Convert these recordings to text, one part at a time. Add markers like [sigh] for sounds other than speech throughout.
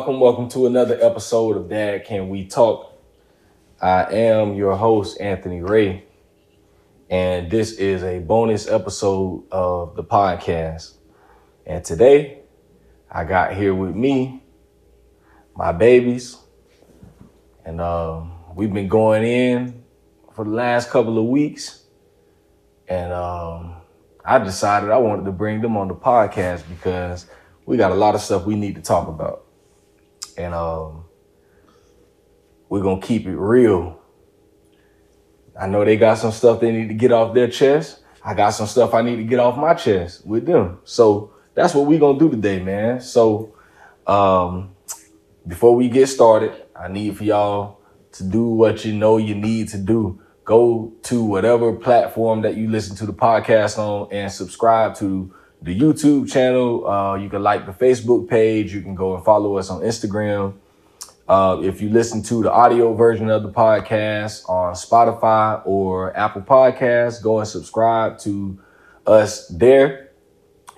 Welcome, welcome, to another episode of Dad Can We Talk. I am your host, Anthony Ray, and this is a bonus episode of the podcast. And today, I got here with me, my babies, and um, we've been going in for the last couple of weeks. And um, I decided I wanted to bring them on the podcast because we got a lot of stuff we need to talk about. And um, we're to keep it real. I know they got some stuff they need to get off their chest. I got some stuff I need to get off my chest with them. So that's what we're to do today, man. So um, before we get started, I need for y'all to do what you know you need to do. Go to whatever platform that you listen to the podcast on and subscribe to the YouTube channel. Uh, you can like the Facebook page. You can go and follow us on Instagram. Uh, if you listen to the audio version of the podcast on Spotify or Apple Podcasts, go and subscribe to us there.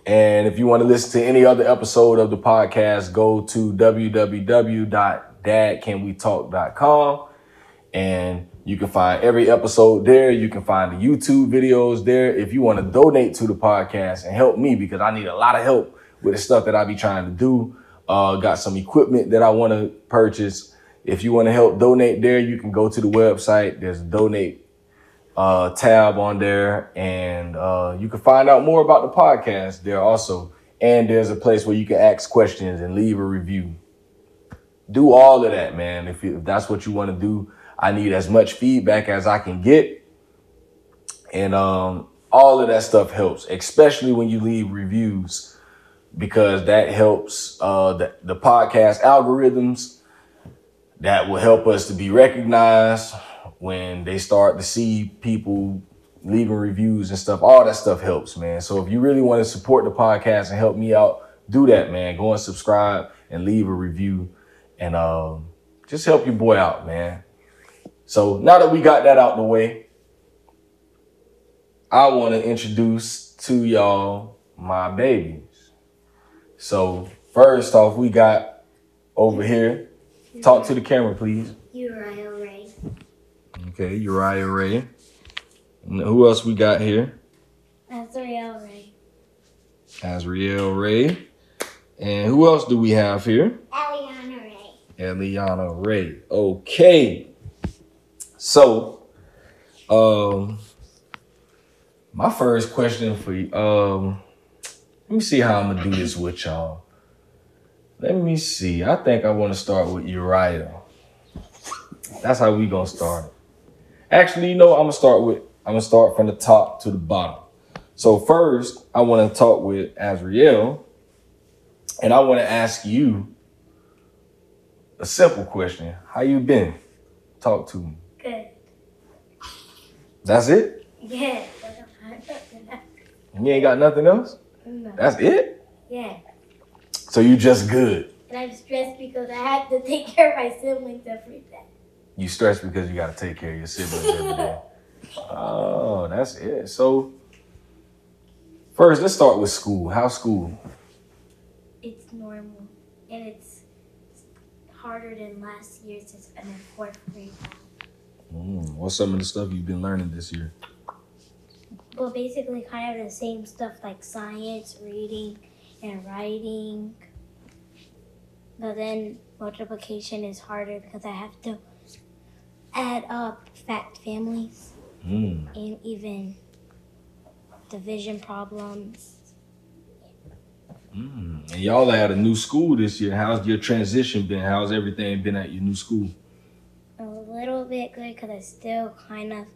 And if you want to listen to any other episode of the podcast, go to www.dadcanwetalk.com and you can find every episode there. You can find the YouTube videos there. If you want to donate to the podcast and help me, because I need a lot of help with the stuff that I be trying to do. Uh, got some equipment that I want to purchase. If you want to help donate there, you can go to the website. There's a donate uh, tab on there, and uh, you can find out more about the podcast there also. And there's a place where you can ask questions and leave a review. Do all of that, man. If, you, if that's what you want to do, I need as much feedback as I can get. And um, all of that stuff helps, especially when you leave reviews, because that helps uh, the, the podcast algorithms. That will help us to be recognized when they start to see people leaving reviews and stuff. All that stuff helps, man. So if you really want to support the podcast and help me out, do that, man. Go and subscribe and leave a review and um, just help your boy out, man. So now that we got that out the way, I want to introduce to y'all my babies. So first off, we got over here. Talk to the camera, please. Uriah Ray. Okay, Uriah Ray. And who else we got here? Azrael Ray. Azriel Ray. And who else do we have here? Eliana Ray. Eliana Ray. Okay. So, um, my first question for you, um, let me see how I'm gonna do this with y'all. Let me see. I think I want to start with Uriah. That's how we gonna start. Actually, you know, I'm gonna start with. I'm gonna start from the top to the bottom. So first, I want to talk with Azriel, and I want to ask you a simple question. How you been? Talk to me. That's it? Yeah. You ain't got nothing else? no. That's it? Yeah. So you just good. And I'm stressed because I have to take care of my siblings every day. You stressed because you gotta take care of your siblings every day. [laughs] Oh, that's it. So first, let's start with school. How's school? It's normal. And it's harder than last year since I'm in fourth grade. Mm, what's some of the stuff you've been learning this year? Well, basically, kind of the same stuff like science, reading, and writing. But then multiplication is harder because I have to add up fact families Mm. and even division problems. Mm. And y'all had a new school this year. How's your transition been? How's everything been at your new school? Bit good because I still kind of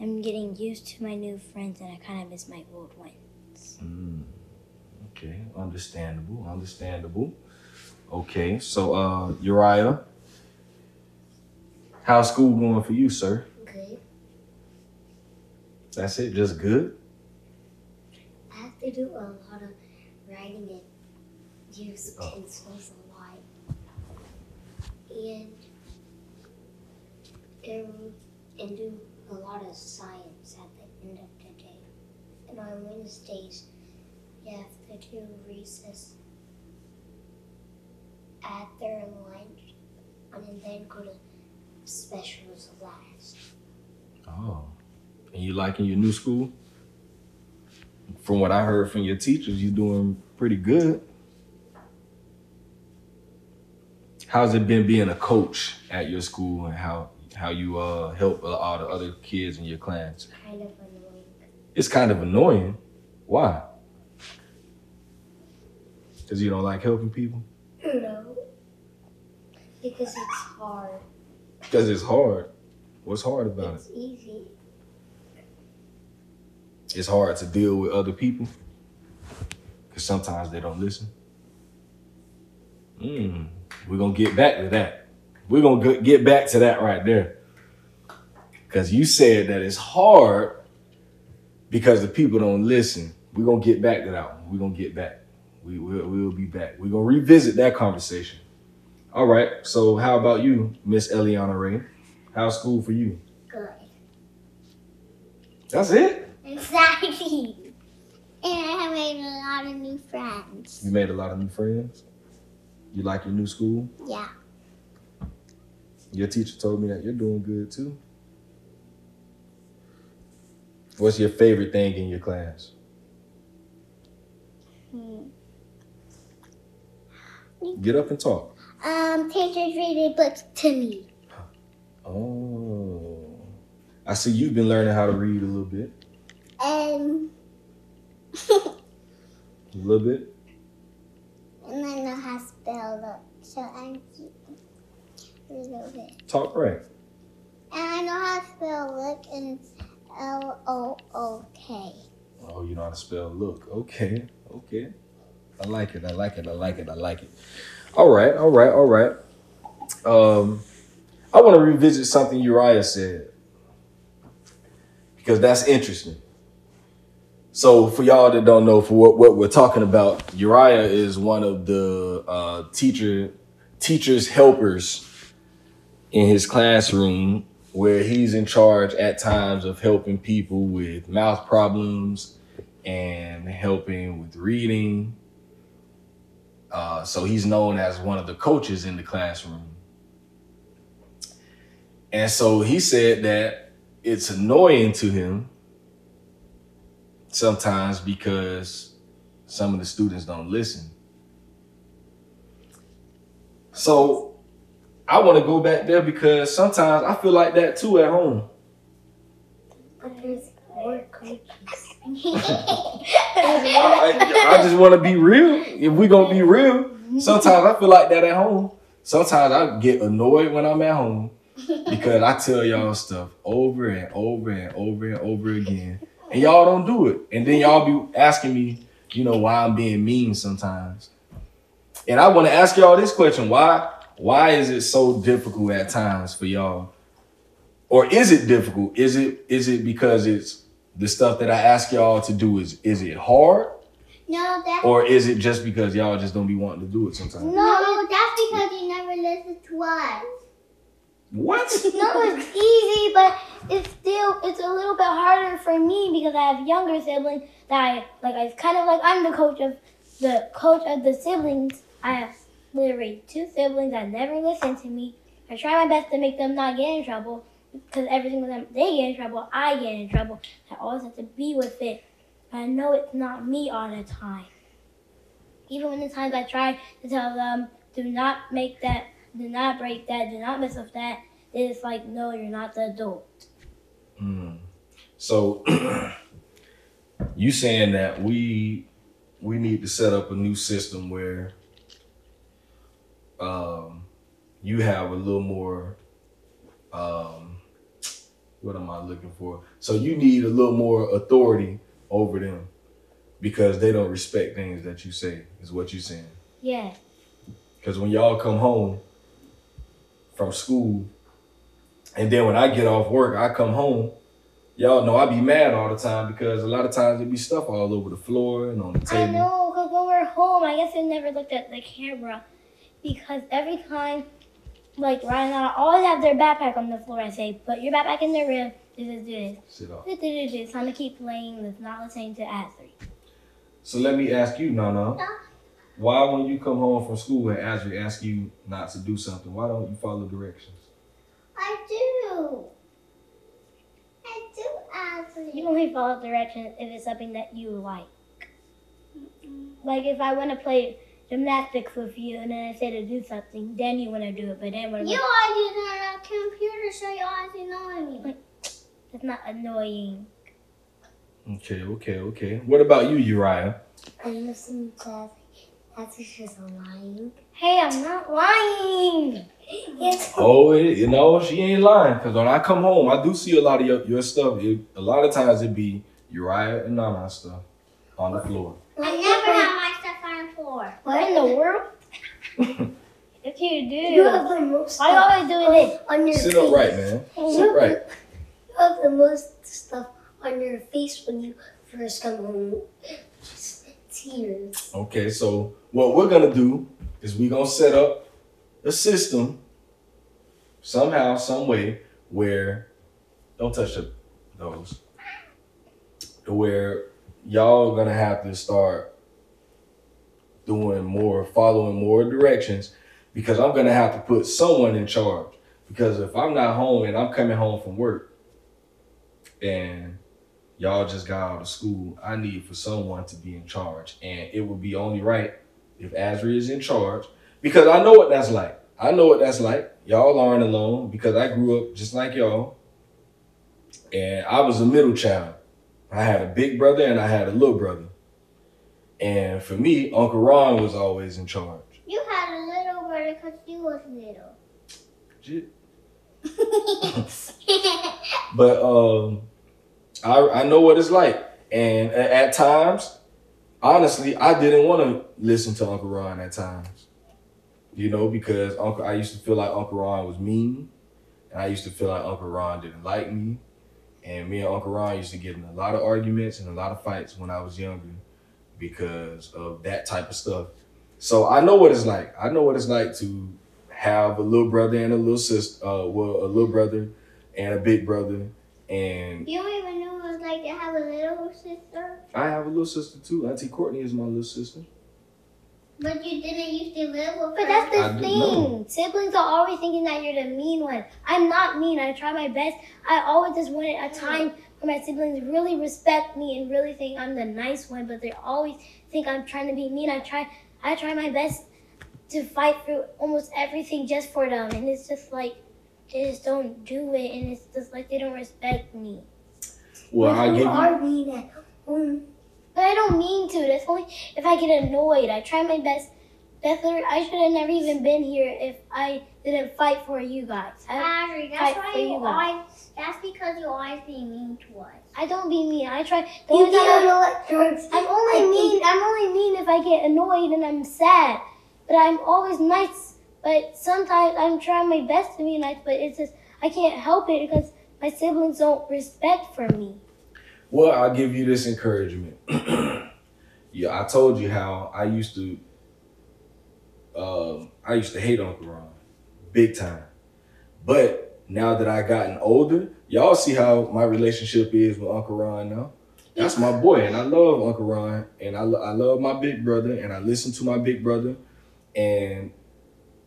am getting used to my new friends and I kind of miss my old ones. Mm. Okay, understandable, understandable. Okay, so uh Uriah, how's school going for you, sir? Good. That's it, just good? I have to do a lot of writing and use Oh. pencils a lot. And, um, and do a lot of science at the end of the day. And on Wednesdays, you have to do recess after lunch, and then go to specials last. Oh. And you liking your new school? From what I heard from your teachers, you're doing pretty good. How's it been being a coach at your school and how how you uh help all the other kids in your class? Kind of annoying. It's kind of annoying. Why? Because you don't like helping people? No. Because it's hard. Because it's hard. What's hard about it? It's easy. It's hard to deal with other people. Because sometimes they don't listen. Mm, we're going to get back to that. We're going to get back to that right there. Because you said that it's hard because the people don't listen. We're going to get back to that one. We're going to get back. We will we'll be back. We're going to revisit that conversation. All right. So, how about you, Miss Eliana Ray? How's school for you? Good. That's it? Exactly. [laughs] And I made a lot of new friends. You made a lot of new friends? You like your new school? Yeah. Your teacher told me that you're doing good too. What's your favorite thing in your class? Hmm. Get up and talk. Um, teachers reading books to me. Oh. I see you've been learning how to read a little bit. Um, A little bit. [laughs] and I know how to spell. So I'm Talk right. And I know how to spell look and L O O K. Oh, you know how to spell look. Okay. Okay. I like it. I like it. I like it. I like it. All right. All right. All right. Um, I want to revisit something Uriah said because that's interesting. So, for y'all that don't know, for what, what we're talking about, Uriah is one of the uh, teacher teachers helpers in his classroom, where he's in charge at times of helping people with mouth problems and helping with reading. Uh, so he's known as one of the coaches in the classroom. And so he said that it's annoying to him sometimes because some of the students don't listen. So I want to go back there because sometimes I feel like that too at home. There's more coaches. [laughs] I, I just want to be real. If we're gonna be real, sometimes I feel like that at home. Sometimes I get annoyed when I'm at home because I tell y'all stuff over and over and over and over again, and y'all don't do it. And then y'all be asking me, you know, why I'm being mean sometimes. And I want to ask y'all this question: Why? Why is it so difficult at times for y'all? Or is it difficult? Is it is it because it's the stuff that I ask y'all to do is is it hard? no, that's Or is it just because y'all just don't be wanting to do it sometimes? no, that's because you never listen to us. What? No, it's easy, but it's still it's a little bit harder for me because I have younger siblings that I like. I kind of like I'm the coach of the coach of the siblings. I have literally two siblings that never listen to me. I try my best to make them not get in trouble because every single time they get in trouble, I get in trouble. I always have to be with it. I know it's not me all the time. Even when the times I try to tell them, do not make that, do not break that, do not mess with that, it's like, no, you're not the adult. Mm. So [clears throat] you saying that we we need to set up a new system where um you have a little more um what am I looking for? So you need a little more authority over them because they don't respect things that you say is what you're saying. Yeah. Because when y'all come home from school, and then when I get off work, I come home, y'all know I be mad all the time because a lot of times there be stuff all over the floor and on the table. I know, because when we're home, I guess I never looked at the camera. Because every time, like Ryan and I always have their backpack on the floor. I say, put your backpack in the room. Do this, do this. Sit off. Do, do, do, do. It's time to keep playing. Let's not listening to ad three. So let me ask you, Nana. why when you come home from school and Ashley asks you not to do something, why don't you follow directions? I do. I do, Ashley. You only follow directions if it's something that you like. Like if I want to play gymnastics with you and then I say to do something, then you want to do it. But then when You always use on a computer, so you always annoy me. it's [tsk] not annoying. Okay, okay, okay. What about you, Uriah? I'm listening to that. That's just lying. Hey, I'm not lying. Yes. Oh, it, you know, she ain't lying. Cause when I come home, I do see a lot of your, your stuff. It, a lot of times it be Uriah and Nana stuff on the floor. I never have my stuff on the floor. What in the world? If you do, You have the most why you always doing it on your Sit face. up right, man. Sit right. You have the most stuff on your face when you first come home. Just tears. Okay, so what we're gonna do is we're gonna set up a system somehow, some way where don't touch the, those. Where y'all gonna have to start doing more, following more directions, because I'm gonna have to put someone in charge. Because if I'm not home and I'm coming home from work, and y'all just got out of school, I need for someone to be in charge. And it would be only right if Azri is in charge because I know what that's like. I know what that's like. Y'all aren't alone because I grew up just like y'all. And I was a middle child. I had a big brother and I had a little brother. And for me, Uncle Ron was always in charge. You had a little brother because you was little. [laughs] But um, I I know what it's like, and at times, honestly, I didn't want to listen to Uncle Ron at times. You know, because Uncle I used to feel like Uncle Ron was mean, and I used to feel like Uncle Ron didn't like me, and me and Uncle Ron used to get in a lot of arguments and a lot of fights when I was younger because of that type of stuff. So I know what it's like. I know what it's like to have a little brother and a little sister, uh, well, a little brother and a big brother, and You don't even know what it's like to have a little sister, I have a little sister too. Auntie Courtney is my little sister. But you didn't used to live with But her. that's the I thing. know. Siblings are always thinking that you're the mean one. I'm not mean. I try my best. I always just wanted a mm-hmm. time where my siblings really respect me and really think I'm the nice one, but they always think I'm trying to be mean. I try I try my best to fight through almost everything just for them and it's just like they just don't do it and it's just like they don't respect me. Well, I you give you. are mean at home. But I don't mean to. That's only if I get annoyed. I try my best. That's I should have never even been here if I didn't fight for you guys. I, Adri, that's why for you you guys. always. That's because you always be mean to us. I don't be mean. I try. The You only time know it. I'm only I mean. I'm only mean if I get annoyed and I'm sad. But I'm always nice. But sometimes I'm trying my best to be nice. But it's just I can't help it because my siblings don't respect for me. Well, I'll give you this encouragement. [clears throat] yeah, I told you how I used to. Um, I used to hate Uncle Ron, big time. But now that I gotten older, y'all see how my relationship is with Uncle Ron now. That's my boy, and I love Uncle Ron, and I, lo- I love my big brother, and I listen to my big brother, and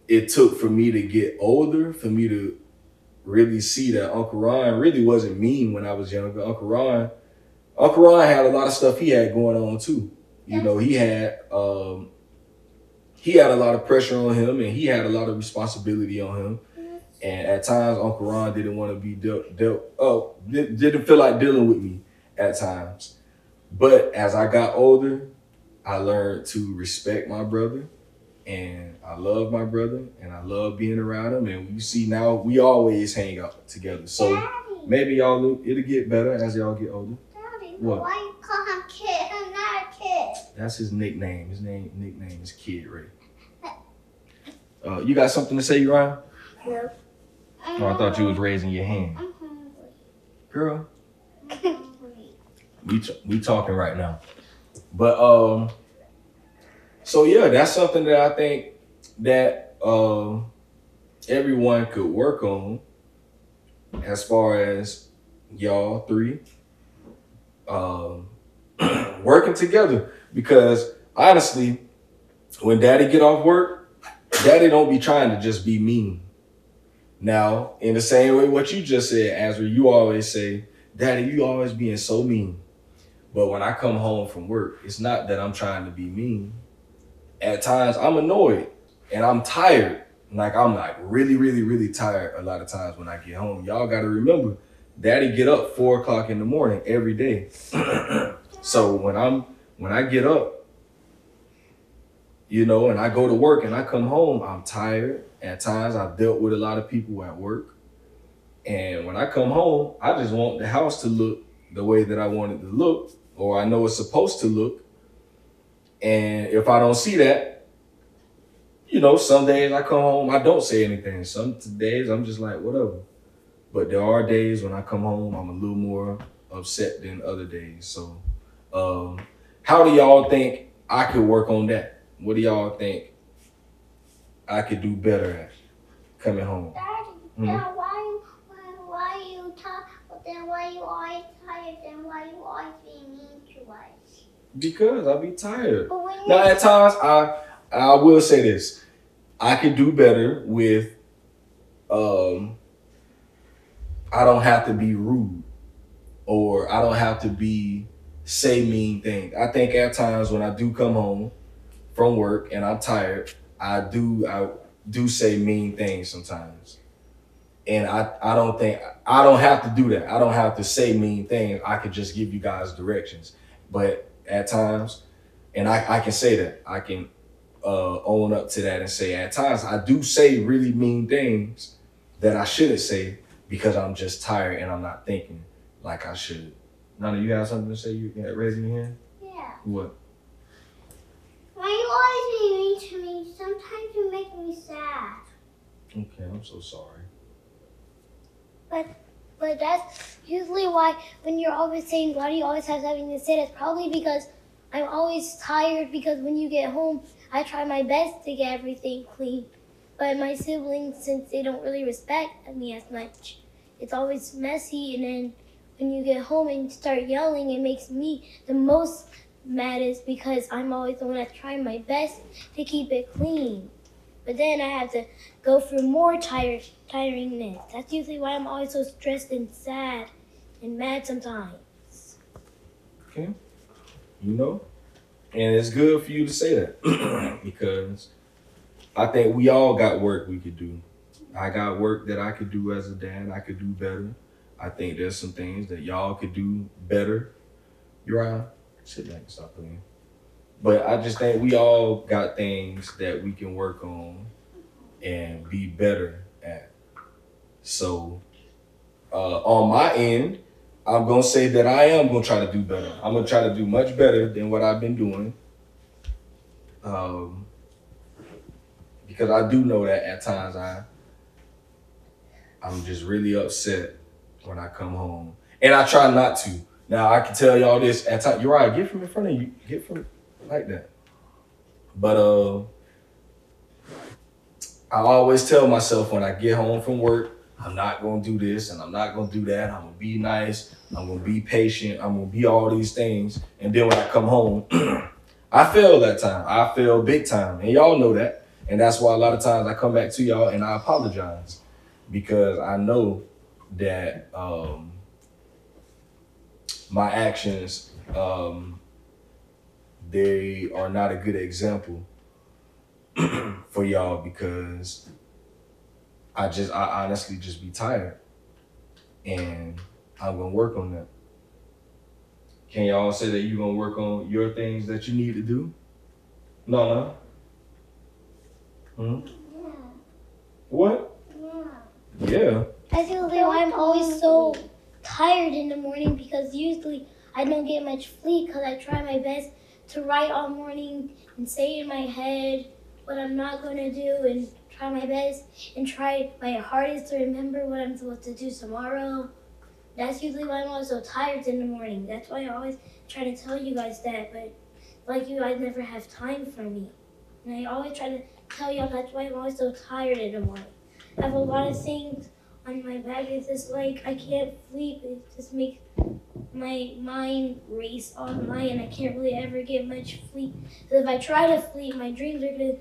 it took for me to get older for me to really see that Uncle Ron really wasn't mean when I was younger. Uncle Ron, Uncle Ron had a lot of stuff he had going on too. You know, he had um, he had a lot of pressure on him, and he had a lot of responsibility on him. And at times, Uncle Ron didn't want to be dealt, dealt oh, didn't feel like dealing with me at times. But as I got older, I learned to respect my brother, and I love my brother, and I love being around him. And you see now, we always hang out together. So maybe y'all it'll get better as y'all get older. What? why you call him kid? I'm not a kid. That's his nickname. His name nickname is Kid Ray. [laughs] Uh, you got something to say, Ryan? No. Oh, I thought you was raising your hand, I'm hungry. girl. I'm hungry. We t- we talking right now, but um, so yeah, that's something that I think that um everyone could work on as far as y'all three um [clears throat] working together because honestly when daddy get off work, daddy don't be trying to just be mean. Now, in the same way what you just said, Azra, you always say, Daddy, you always being so mean. But when I come home from work, it's not that I'm trying to be mean. At times I'm annoyed and I'm tired. Like I'm like really, really, really tired a lot of times when I get home. Y'all gotta remember, daddy get up four o'clock in the morning every day. [clears throat] so when I'm when I get up, you know, and I go to work and I come home, I'm tired. At times I've dealt with a lot of people at work. And when I come home, I just want the house to look the way that I want it to look, or I know it's supposed to look. And if I don't see that, you know, some days I come home, I don't say anything. Some days I'm just like, whatever. But there are days when I come home, I'm a little more upset than other days. So, um, how do y'all think I could work on that? What do y'all think I could do better at coming home? Daddy, then why, why, why you tired? Then why you always tired? Then why you always being mean to us? Because I be tired. Now at times I I will say this. I could do better with um I don't have to be rude or I don't have to be say mean things. I think at times when I do come home from work and I'm tired, I do I do say mean things sometimes. And I, I don't think I don't have to do that. I don't have to say mean things. I could just give you guys directions. But at times, and I, I can say that. I can uh, own up to that and say at times I do say really mean things that I shouldn't say because I'm just tired and I'm not thinking like I should. Nana, you have something to say? You got raising your hand? yeah. What? Why you always being mean to me? Sometimes you make me sad. Okay, I'm so sorry. But that's usually why when you're always saying why do you always have something to say, that's probably because I'm always tired because when you get home I try my best to get everything clean. But my siblings, since they don't really respect me as much, it's always messy and then when you get home and start yelling it makes me the most mad is because I'm always the one that's trying my best to keep it clean. But then I have to go through more tired tiringness. That's usually why I'm always so stressed and sad and mad sometimes. Okay. You know? And it's good for you to say that [clears throat] because I think we all got work we could do. I got work that I could do as a dad, I could do better. I think there's some things that y'all could do better. Uriah, sit back and stop playing. But I just think we all got things that we can work on and be better at. So uh, on my end, I'm gonna say that I am gonna try to do better. I'm gonna try to do much better than what I've been doing. Um, because I do know that at times I, I'm just really upset when I come home, and I try not to. Now I can tell y'all this at times. You're right. Get from in front of you. Get from like that. But uh, I always tell myself when I get home from work, I'm not gonna do this and I'm not gonna do that. I'm gonna be nice. I'm gonna be patient. I'm gonna be all these things. And then when I come home, [clears throat] I fail that time. I fail big time. And y'all know that. And that's why a lot of times I come back to y'all and I apologize because I know that um, my actions um, they are not a good example [clears throat] for y'all because I just I honestly just be tired. And I'm gonna work on that. Can y'all say that you're gonna work on your things that you need to do? No, no. Hmm? Yeah. What? Yeah. Yeah. That's usually why I'm always so tired in the morning because usually I don't get much sleep because I try my best to write all morning and say in my head what I'm not going to do and try my best and try my hardest to remember what I'm supposed to do tomorrow. That's usually why I'm always so tired in the morning. That's why I always try to tell you guys that, but like you guys never have time for me. And I always try to tell y'all that's why I'm always so tired in the morning. I have a lot of things on my back. It's just like I can't sleep. It just makes my mind race all night and I can't really ever get much sleep. So if I try to sleep, my dreams are gonna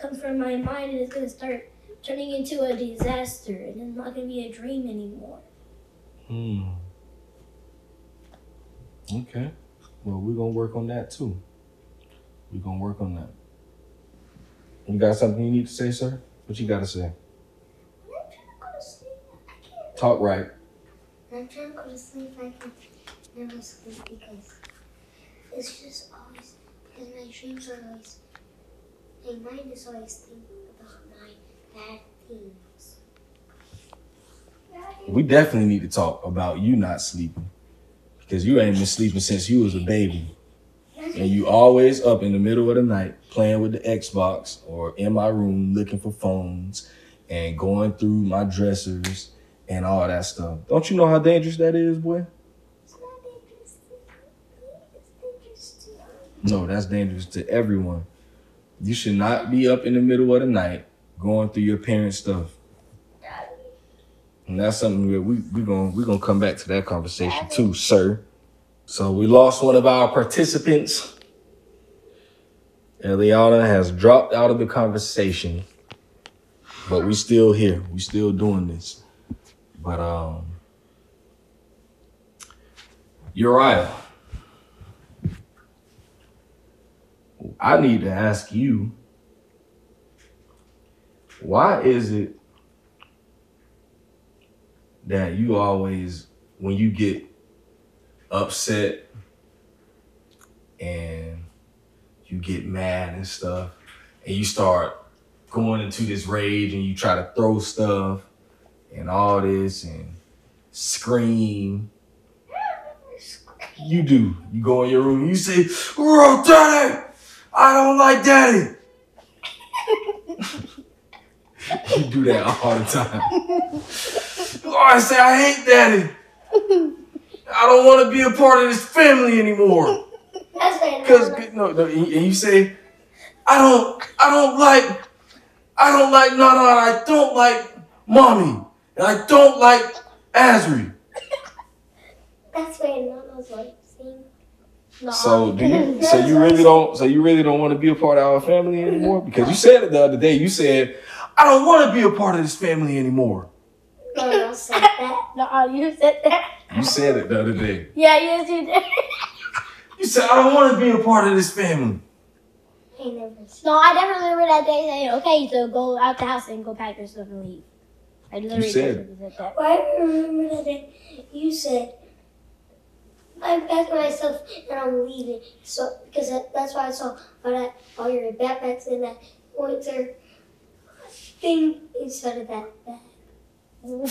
come from my mind and it's gonna start turning into a disaster and it's not gonna be a dream anymore. Hmm. Okay. Well, we're gonna work on that too. We're gonna work on that. You got something you need to say, sir? What you gotta say? I'm trying to go to sleep, I can't. Talk right. I'm trying to go to sleep, I can never sleep because it's just always because my dreams are always my mind is always thinking about my bad things. We definitely need to talk about you not sleeping. Because you ain't been sleeping since you was a baby. And you always up in the middle of the night playing with the Xbox or in my room looking for phones and going through my dressers and all that stuff. Don't you know how dangerous that is, boy? No, that's dangerous to everyone. You should not be up in the middle of the night going through your parents' stuff. And that's something that we we gonna we gonna come back to that conversation too, sir. So we lost one of our participants. Eliana has dropped out of the conversation, but we still here. We still doing this. But um, Uriah, I need to ask you, why is it that you always, when you get upset and you get mad and stuff, and you start going into this rage and you try to throw stuff and all this and scream. You do. You go in your room you say, Oh, daddy! I don't like daddy! [laughs] you do that all the time. Oh, I say, I hate daddy. I don't want to be a part of this family anymore. That's why Cause no, no, and and you say, I don't, I don't like, I don't like Nana. I don't like mommy, and I don't like Asri. [laughs] That's why Nana's like saying. No, So do you? So you really don't? So you really don't want to be a part of our family anymore? Because you said it the other day. You said, I don't want to be a part of this family anymore. Nana said that. [laughs] no, you said that. You said it the other day. Yeah, yes, you did. [laughs] You said, I don't want to be a part of this family. I never No, I definitely remember that day saying, okay, so go out the house and go pack your stuff and leave. I literally said definitely said that. Well, I remember that day you said, I'm packing my stuff and I'm leaving. So because that, that's why I saw all that all your backpacks and that winter thing inside of that bag.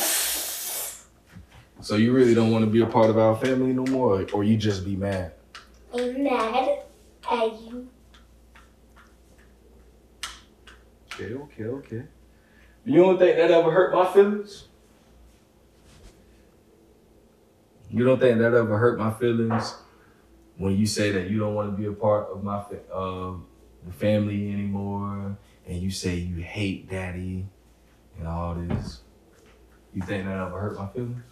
So you really don't want to be a part of our family no more, or you just be mad? Mad at you. Okay, okay, okay. You don't think that ever hurt my feelings? You don't think that ever hurt my feelings when you say that you don't want to be a part of my of the family anymore, and you say you hate daddy and all this? You think that ever hurt my feelings?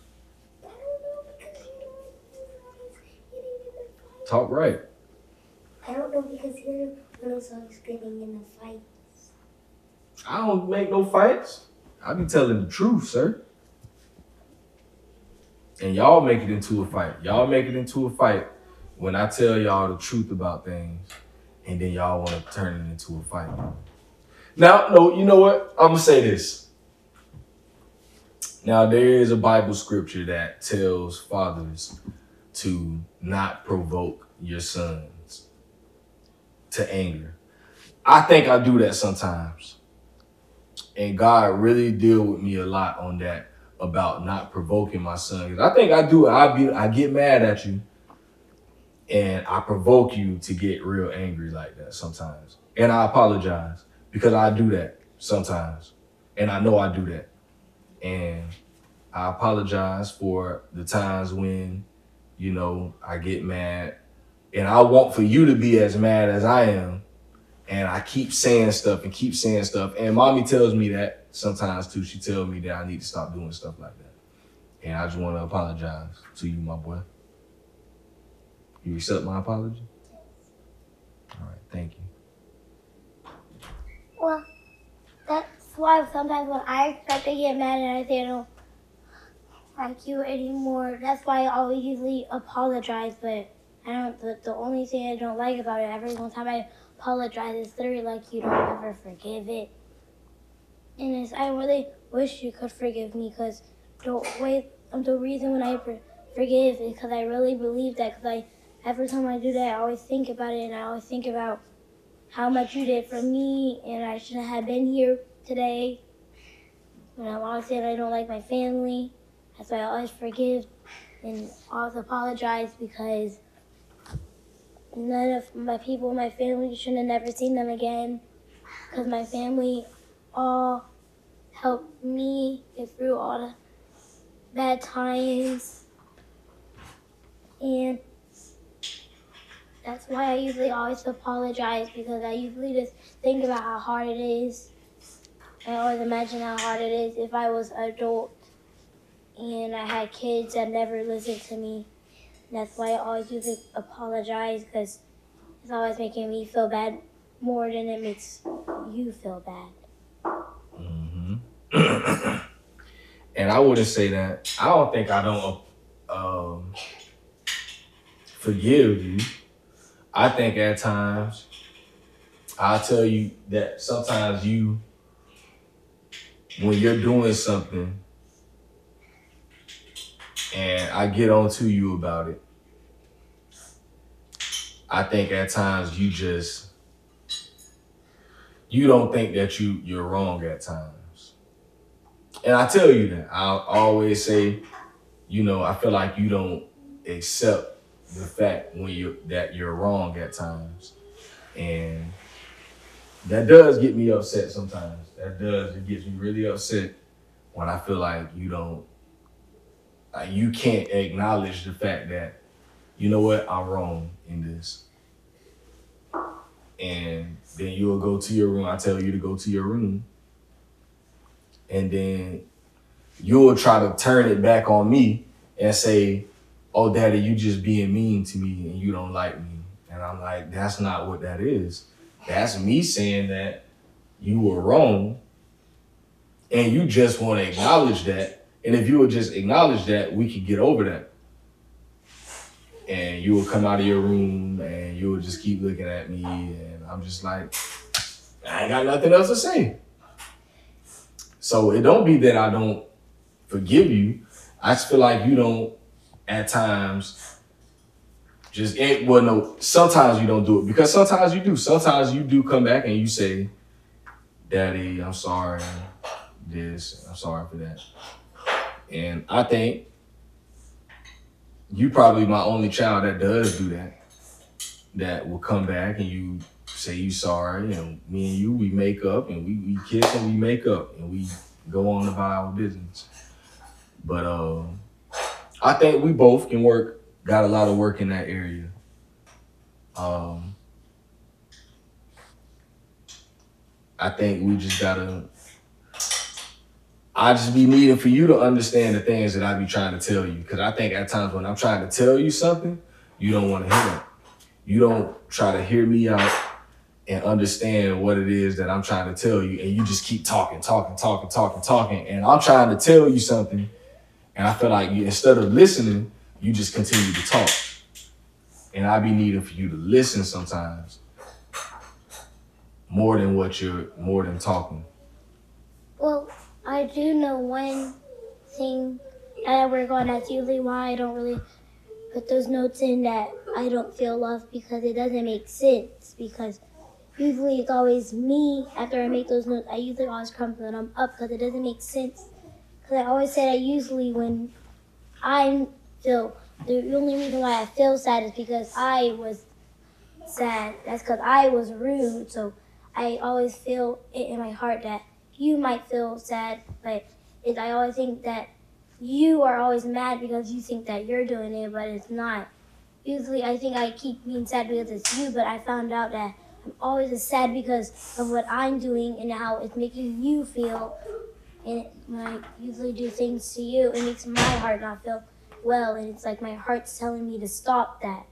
Getting in the fight. Talk right. I don't know because you're the one who's always getting in the fight. I don't make no fights. I be telling the truth, sir. And y'all make it into a fight. Y'all make it into a fight when I tell y'all the truth about things, and then y'all want to turn it into a fight. Now, no, you know what? I'm gonna say this. Now, there is a Bible scripture that tells fathers to not provoke your sons to anger. I think I do that sometimes and God really deal with me a lot on that about not provoking my son. I think I do. I be I get mad at you, and I provoke you to get real angry like that sometimes. And I apologize because I do that sometimes, and I know I do that, and I apologize for the times when, you know, I get mad, and I want for you to be as mad as I am and I keep saying stuff and keep saying stuff. And mommy tells me that sometimes too. She tells me that I need to stop doing stuff like that. And I just want to apologize to you, my boy. You accept my apology? Yes. All right, thank you. Well, that's why sometimes when I expect to get mad and I say don't like you anymore, that's why I always usually apologize. But I don't. The, the only thing I don't like about it, every single time I apologize, it's literally like you don't ever forgive it. And it's, I really wish you could forgive me because the way, the reason when I forgive is because I really believe that. Because I, every time I do that, I always think about it, and I always think about how much you did for me, and I shouldn't have been here today. And I'm always saying I don't like my family. That's why I always forgive and always apologize because none of my people my family should have never seen them again. Because my family all helped me get through all the bad times. And that's why I usually always apologize because I usually just think about how hard it is. I always imagine how hard it is if I was adult and I had kids that never listened to me. That's why I always usually apologize because it's always making me feel bad more than it makes you feel bad. hmm [coughs] and I wouldn't say that. I don't think I don't um, forgive you. I think at times I'll tell you that sometimes you, when you're doing something, and I get on to you about it, I think at times you just you don't think that you you're wrong at times. And I tell you that. I'll always say, you know, I feel like you don't accept the fact when you that you're wrong at times. And that does get me upset sometimes. That does. It gets me really upset when I feel like you don't like you can't acknowledge the fact that, you know what, I'm wrong in this. And then you'll go to your room. I tell you to go to your room. And then you'll try to turn it back on me and say, Oh, daddy, you just being mean to me and you don't like me. And I'm like, that's not what that is. That's me saying that you were wrong. And you just want to acknowledge that. And if you would just acknowledge that, we could get over that. And you will come out of your room and you will just keep looking at me. And I'm just like, I ain't got nothing else to say. So it don't be that I don't forgive you. I just feel like you don't at times just ain't well no sometimes you don't do it because sometimes you do sometimes you do come back and you say daddy i'm sorry this i'm sorry for that and i think you probably my only child that does do that that will come back and you say you sorry and me and you we make up and we, we kiss and we make up and we go on about our business but uh I think we both can work. Got a lot of work in that area. Um, I think we just gotta. I just be needing for you to understand the things that I be trying to tell you, because I think at times when I'm trying to tell you something, you don't want to hear it. You don't try to hear me out and understand what it is that I'm trying to tell you, and you just keep talking, talking, talking, talking, talking, and I'm trying to tell you something and I feel like you, instead of listening, you just continue to talk. And I be needing for you to listen sometimes more than what you're more than talking. I do know one thing that I work on that's usually why I don't really put those notes in that I don't feel love because it doesn't make sense. Because usually it's always me after I make those notes. I usually always crumple them up because it doesn't make sense. Because I always say that usually when I feel, the only reason why I feel sad is because I was sad. That's because I was rude. So I always feel it in my heart that you might feel sad, but it, I always think that you are always mad because you think that you're doing it, but it's not. Usually I think I keep being sad because it's you, but I found out that I'm always sad because of what I'm doing and how it's making you feel and when I usually do things to you, it makes my heart not feel well, and it's like my heart's telling me to stop that.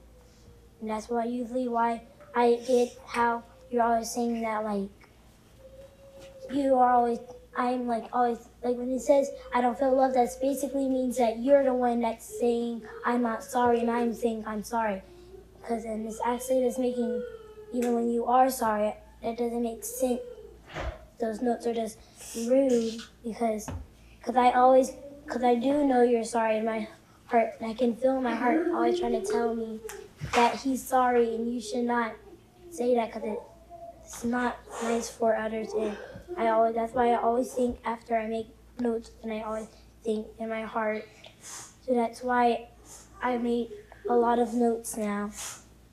And that's why usually why I get how you're always saying that like you are always I'm like always like when he says I don't feel love, that basically means that you're the one that's saying I'm not sorry and I'm saying I'm sorry. Because then this actually is making even when you are sorry, that doesn't make sense. Those notes are just rude because because I always because I do know you're sorry in my heart and I can feel my heart always trying to tell me that he's sorry and you should not say that because it's not nice for others and I always that's why I always think after I make notes and I always think in my heart. So that's why I made a lot of notes now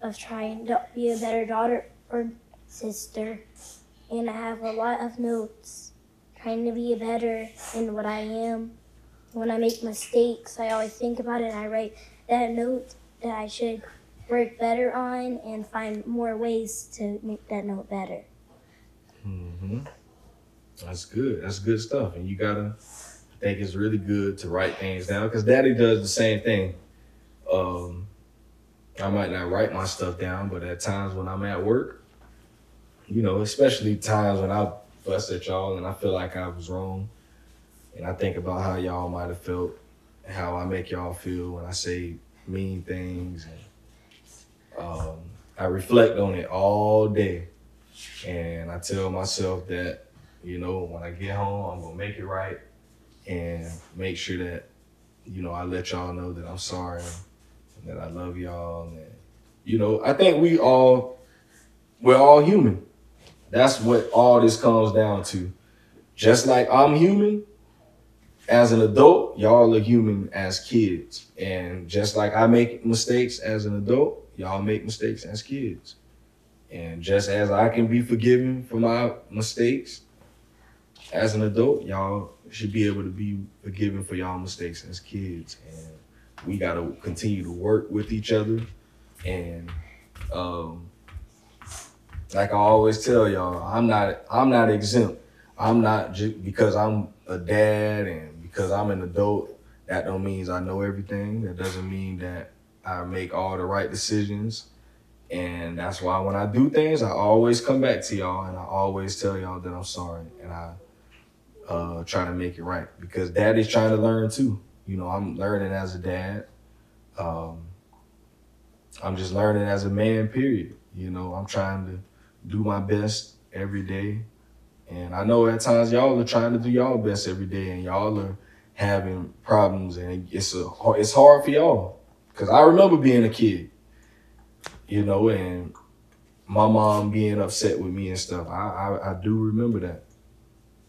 of trying to be a better daughter or sister. And I have a lot of notes trying to be better in what I am. When I make mistakes, I always think about it and I write that note that I should work better on and find more ways to make that note better. hmm That's good. That's good stuff. And you gotta I think it's really good to write things down because Daddy does the same thing. Um, I might not write my stuff down, but at times when I'm at work, you know, especially times when I fuss at y'all and I feel like I was wrong, and I think about how y'all might have felt, how I make y'all feel when I say mean things, and um, I reflect on it all day, and I tell myself that, you know, when I get home, I'm gonna make it right, and make sure that, you know, I let y'all know that I'm sorry, and that I love y'all, and you know, I think we all, we're all human. That's what all this comes down to. Just like I'm human as an adult, y'all are human as kids. And just like I make mistakes as an adult, y'all make mistakes as kids. And just as I can be forgiven for my mistakes as an adult, y'all should be able to be forgiven for y'all mistakes as kids. And we got to continue to work with each other. And um, like I always tell y'all, I'm not I'm not exempt. I'm not just because I'm a dad and because I'm an adult. That don't means I know everything. That doesn't mean that I make all the right decisions. And that's why when I do things, I always come back to y'all and I always tell y'all that I'm sorry and I uh, try to make it right because daddy's trying to learn too. You know, I'm learning as a dad. Um, I'm just learning as a man, period. You know, I'm trying to do my best every day. And I know at times y'all are trying to do y'all best every day and y'all are having problems and it's a it's hard for y'all. Cause I remember being a kid, you know, and my mom being upset with me and stuff. I, I, I do remember that,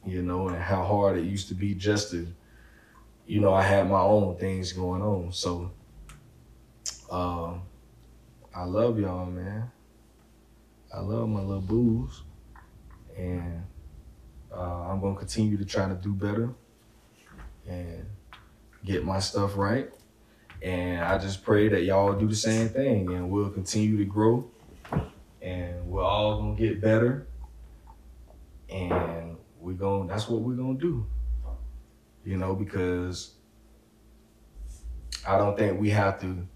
you know, and how hard it used to be just to, you know, I had my own things going on. So, um, I love y'all, man. I love my little boos, and uh, I'm gonna continue to try to do better and get my stuff right. And I just pray that y'all do the same thing, and we'll continue to grow, and we're all gonna get better, and we're going. That's what we're gonna do, you know, because I don't think we have to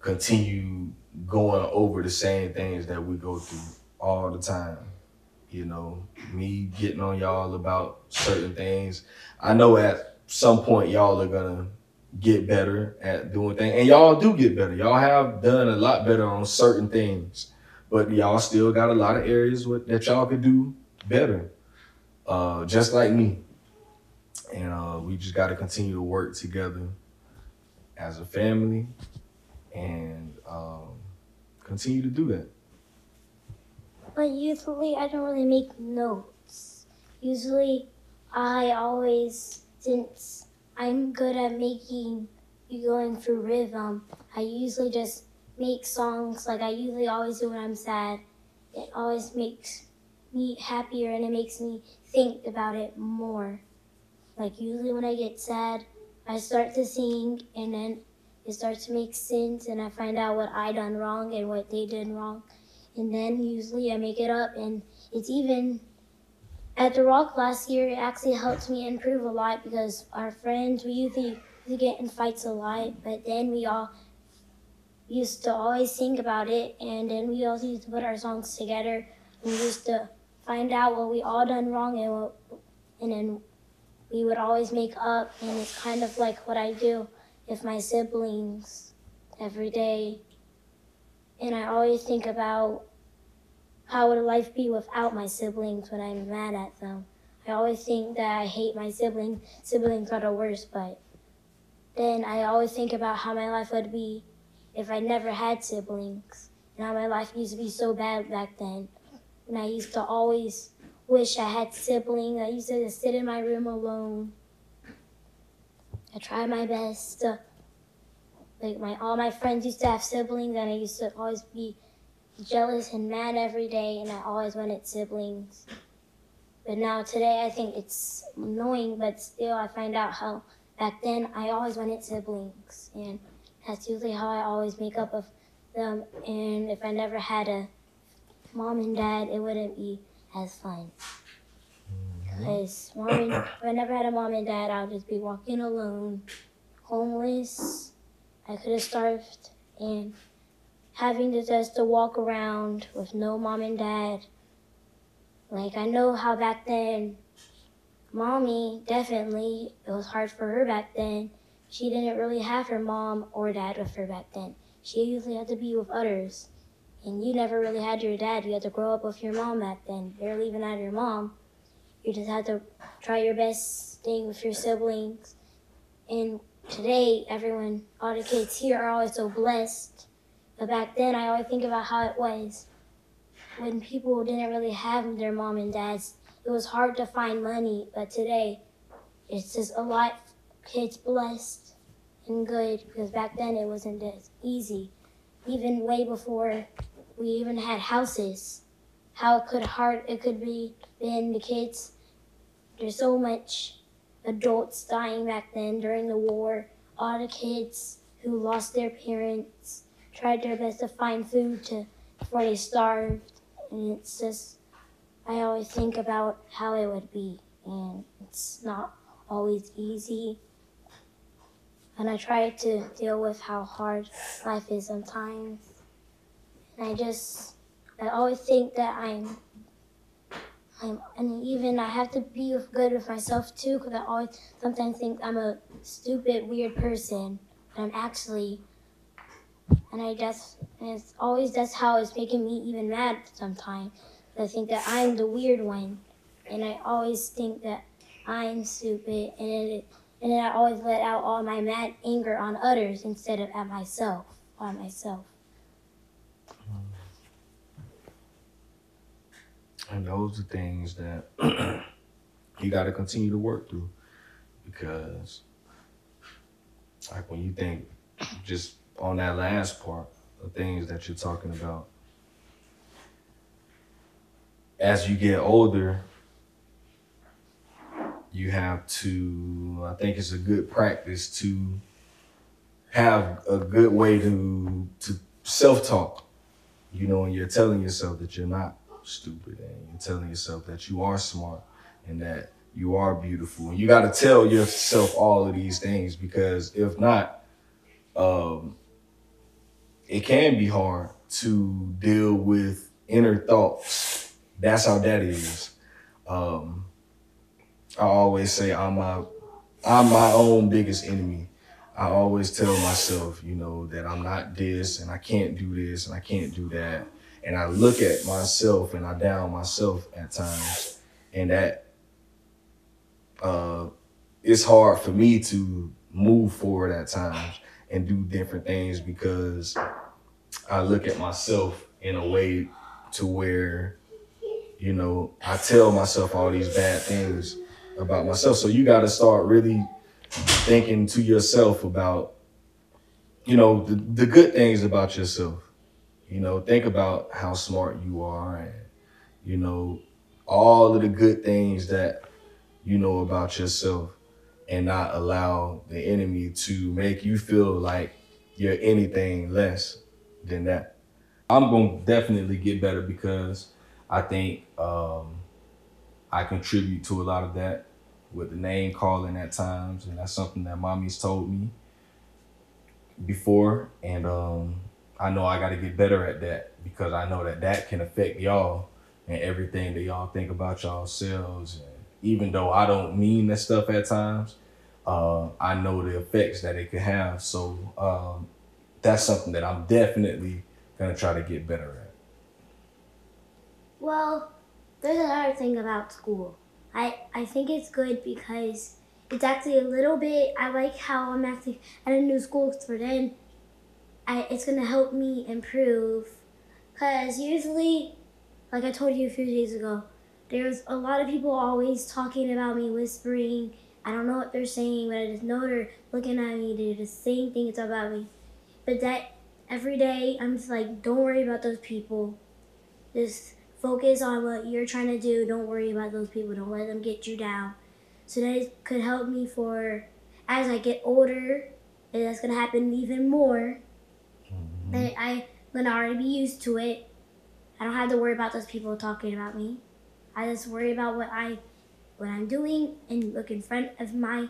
continue going over the same things that we go through all the time. You know, me getting on y'all about certain things. I know at some point y'all are gonna get better at doing things, and y'all do get better. Y'all have done a lot better on certain things, but y'all still got a lot of areas with, that y'all could do better. Uh, just like me, and uh, we just got to continue to work together as a family, and um, continue to do that. But usually I don't really make notes. Usually I always, since I'm good at making you going through rhythm, I usually just make songs like I usually always do when I'm sad. It always makes me happier and it makes me think about it more. Like usually when I get sad, I start to sing and then it starts to make sense and I find out what I done wrong and what they did wrong. And then usually I make it up and it's even at the rock last year it actually helped me improve a lot because our friends we usually we get in fights a lot, but then we all used to always think about it, and then we also used to put our songs together. We used to find out what we all done wrong, and what, and then we would always make up. And it's kind of like what I do with my siblings every day. And I always think about how would life be without my siblings when I'm mad at them. I always think that I hate my siblings. Siblings are the worst, but then I always think about how my life would be if I never had siblings. And how my life used to be so bad back then. And I used to always wish I had siblings. I used to just sit in my room alone. I tried my best to, like my all my friends used to have siblings and I used to always be jealous and mad every day and I always wanted siblings. But now today I think it's annoying but still I find out how back then I always wanted siblings and that's usually how I always make up of them and if I never had a mom and dad it wouldn't be as fun. Mm-hmm. Because mom and, if I never had a mom and dad I'll just be walking alone, homeless. I could have starved and having to just to walk around with no mom and dad. Like I know how back then, mommy definitely it was hard for her back then. She didn't really have her mom or dad with her back then. She usually had to be with others, and you never really had your dad. You had to grow up with your mom back then. Barely even had your mom. You just had to try your best staying with your siblings. And today, everyone, all the kids here are always so blessed but back then, I always think about how it was when people didn't really have their mom and dads. It was hard to find money, but today, it's just a lot kids blessed and good because back then it wasn't as easy. Even way before we even had houses, how it could hard it could be been the kids. There's so much adults dying back then during the war. All the kids who lost their parents tried their best to find food to before they starved. And it's just I always think about how it would be. And it's not always easy. And I try to deal with how hard life is sometimes I just I always think that I'm I'm and even I have to be good with myself too because I always sometimes think I'm a stupid weird person but I'm actually and I just and it's always that's how it's making me even mad sometimes. I think that I'm the weird one, and I always think that I'm stupid, and it, and then I always let out all my mad anger on others instead of at myself, on myself. And those are things that [clears throat] you got to continue to work through because, like, when you think just on that last part, the things that you're talking about, as you get older, you have to, I think it's a good practice to have a good way to to self-talk. You know, and you're telling yourself that you're not stupid and you're telling yourself that you are smart and that you are beautiful. And you got to tell yourself all of these things because if not, um, it can be hard to deal with inner thoughts. That's how that is. Um, I always say I'm my I'm my own biggest enemy. I always tell myself, you know, that I'm not this and I can't do this and I can't do that. And I look at myself and I down myself at times. And that uh it's hard for me to move forward at times and do different things because I look at myself in a way to where, you know, I tell myself all these bad things about myself. So you got to start really thinking to yourself about, you know, the, the good things about yourself. You know, think about how smart you are and, you know, all of the good things that you know about yourself and not allow the enemy to make you feel like you're anything less than that. I'm gonna definitely get better because I think um, I contribute to a lot of that with the name calling at times, and that's something that mommy's told me before, and um, I know I got to get better at that because I know that that can affect y'all and everything that y'all think about yourselves. And even though I don't mean that stuff at times, uh, I know the effects that it can have. So um, that's something that I'm definitely gonna try to get better at. Well, there's another thing about school. I, I think it's good because it's actually a little bit, I like how I'm actually at a new school for then I, it's going to help me improve. Because usually, like I told you a few days ago, there's a lot of people always talking about me, whispering. I don't know what they're saying, but I just know they're looking at me. They're just saying things about me. But that every day, I'm just like, don't worry about those people. Just focus on what you're trying to do. Don't worry about those people. Don't let them get you down. So that could help me for as I get older, and that's gonna happen even more. Mm-hmm. I'm gonna already be used to it. I don't have to worry about those people talking about me. I just worry about what I what I'm doing and look in front of my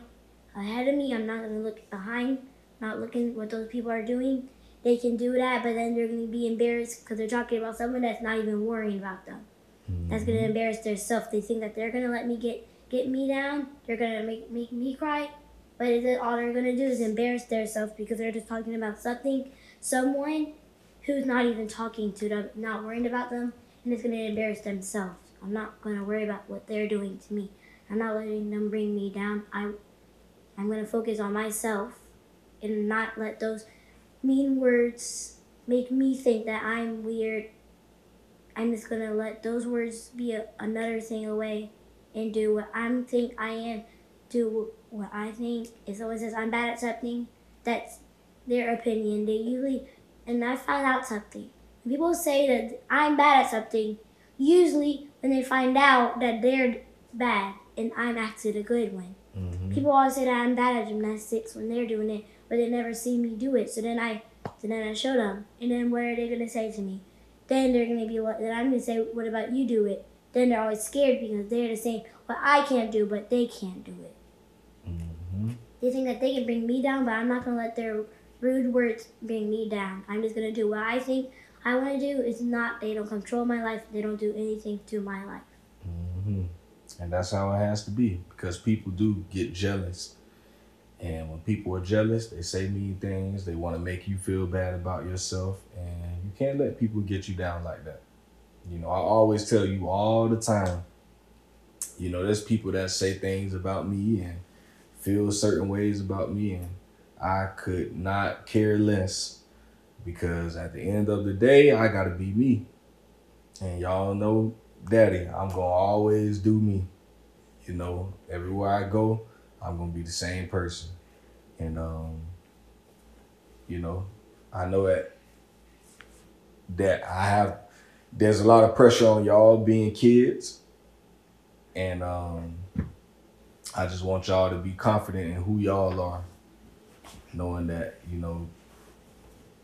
ahead of me. I'm not gonna look behind, not looking what those people are doing. They can do that, but then they're gonna be embarrassed because they're talking about someone that's not even worrying about them. That's gonna embarrass their self. They think that they're gonna let me get get me down. They're gonna make make me cry, but is it all they're gonna do is embarrass themselves because they're just talking about something, someone who's not even talking to them, not worrying about them, and it's gonna embarrass themselves. I'm not gonna worry about what they're doing to me. I'm not letting them bring me down. I, I'm gonna focus on myself, and not let those mean words make me think that I'm weird. I'm just gonna let those words be a, another thing away, and do what I think I am. Do what I think. If someone says I'm bad at something, that's their opinion. They usually, and I found out something. People say that I'm bad at something, usually when they find out that they're bad and I'm actually the good one. Mm-hmm. People always say that I'm bad at gymnastics when they're doing it, but they never see me do it. So then I, so then I show them, and then what are they gonna say to me? Then they're gonna be what? Then I'm gonna say, what about you do it? Then they're always scared because they're the same what I can't do, but they can't do it. Mm-hmm. They think that they can bring me down, but I'm not gonna let their rude words bring me down. I'm just gonna do what I think I want to do. It's not they don't control my life. They don't do anything to my life. hmm And that's how it has to be because people do get jealous. And when people are jealous, they say mean things. They want to make you feel bad about yourself. And you can't let people get you down like that. You know, I always tell you all the time, you know, there's people that say things about me and feel certain ways about me. And I could not care less because at the end of the day, I got to be me. And y'all know daddy, I'm gonna always do me. You know, everywhere I go, I'm gonna be the same person. And um, you know, I know that that I have there's a lot of pressure on y'all being kids. And um I just want y'all to be confident in who y'all are. Knowing that, you know,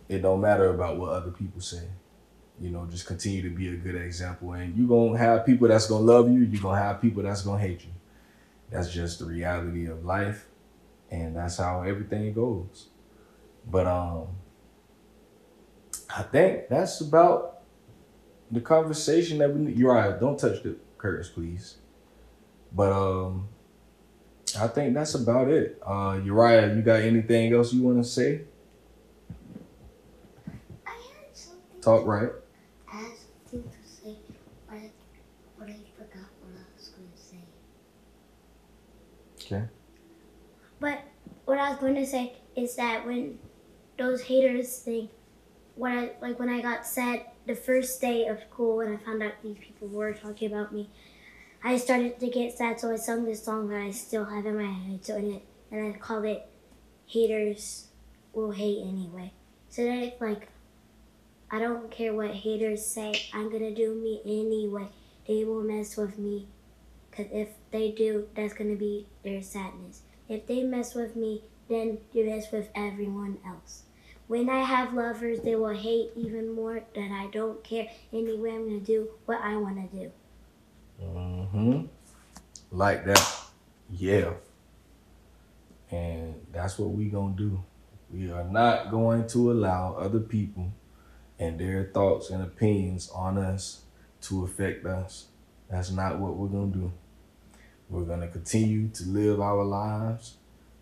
it don't matter about what other people say you know, just continue to be a good example. And you're gonna have people that's gonna love you, you're gonna have people that's gonna hate you. That's just the reality of life. And that's how everything goes. But um I think that's about the conversation that we need. Uriah, don't touch the curtains, please. But um I think that's about it. Uh Uriah, you got anything else you wanna say? I had something. Talk right. I had something to say, but I, but I forgot what I was going to say. Okay. But what I was going to say is that when those haters think, when I like when I got sad the first day of school and I found out these people were talking about me, I started to get sad. So I sung this song that I still have in my head. So in it, and I called it "Haters Will Hate Anyway." So it's like, I don't care what haters say. I'm gonna do me anyway. They will mess with me, cause if they do, that's gonna be their sadness. If they mess with me, then you mess with everyone else. When I have lovers, they will hate even more that I don't care. Anyway, I'm gonna do what I wanna do. Hmm Like that. Yeah. And that's what we gonna do. We are not going to allow other people and their thoughts and opinions on us to affect us. That's not what we're to do. We're to continue to live our lives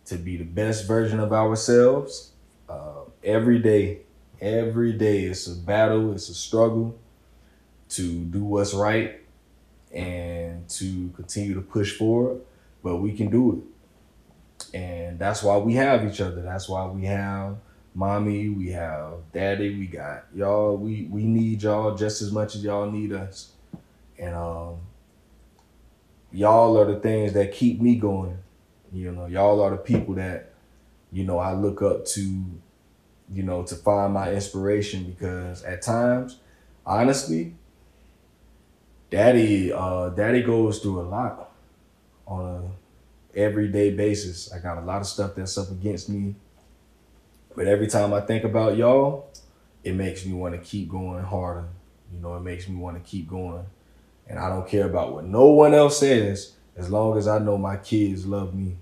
to be the best version of ourselves uh, every day. Every day, it's a battle, it's a struggle to do what's right and to continue to push forward, but we can do it. And that's why we have each other. That's why we have mommy, we have daddy, we got y'all. We we need y'all just as much as y'all need us. And um y'all are the things that keep me going. You know, y'all are the people that, you know, I look up to, you know, to find my inspiration because at times, honestly, daddy, uh, daddy goes through a lot on a everyday basis. I got a lot of stuff that's up against me. But every time I think about y'all, it makes me want to keep going harder. You know, it makes me want to keep going. And I don't care about what no one else says as long as I know my kids love me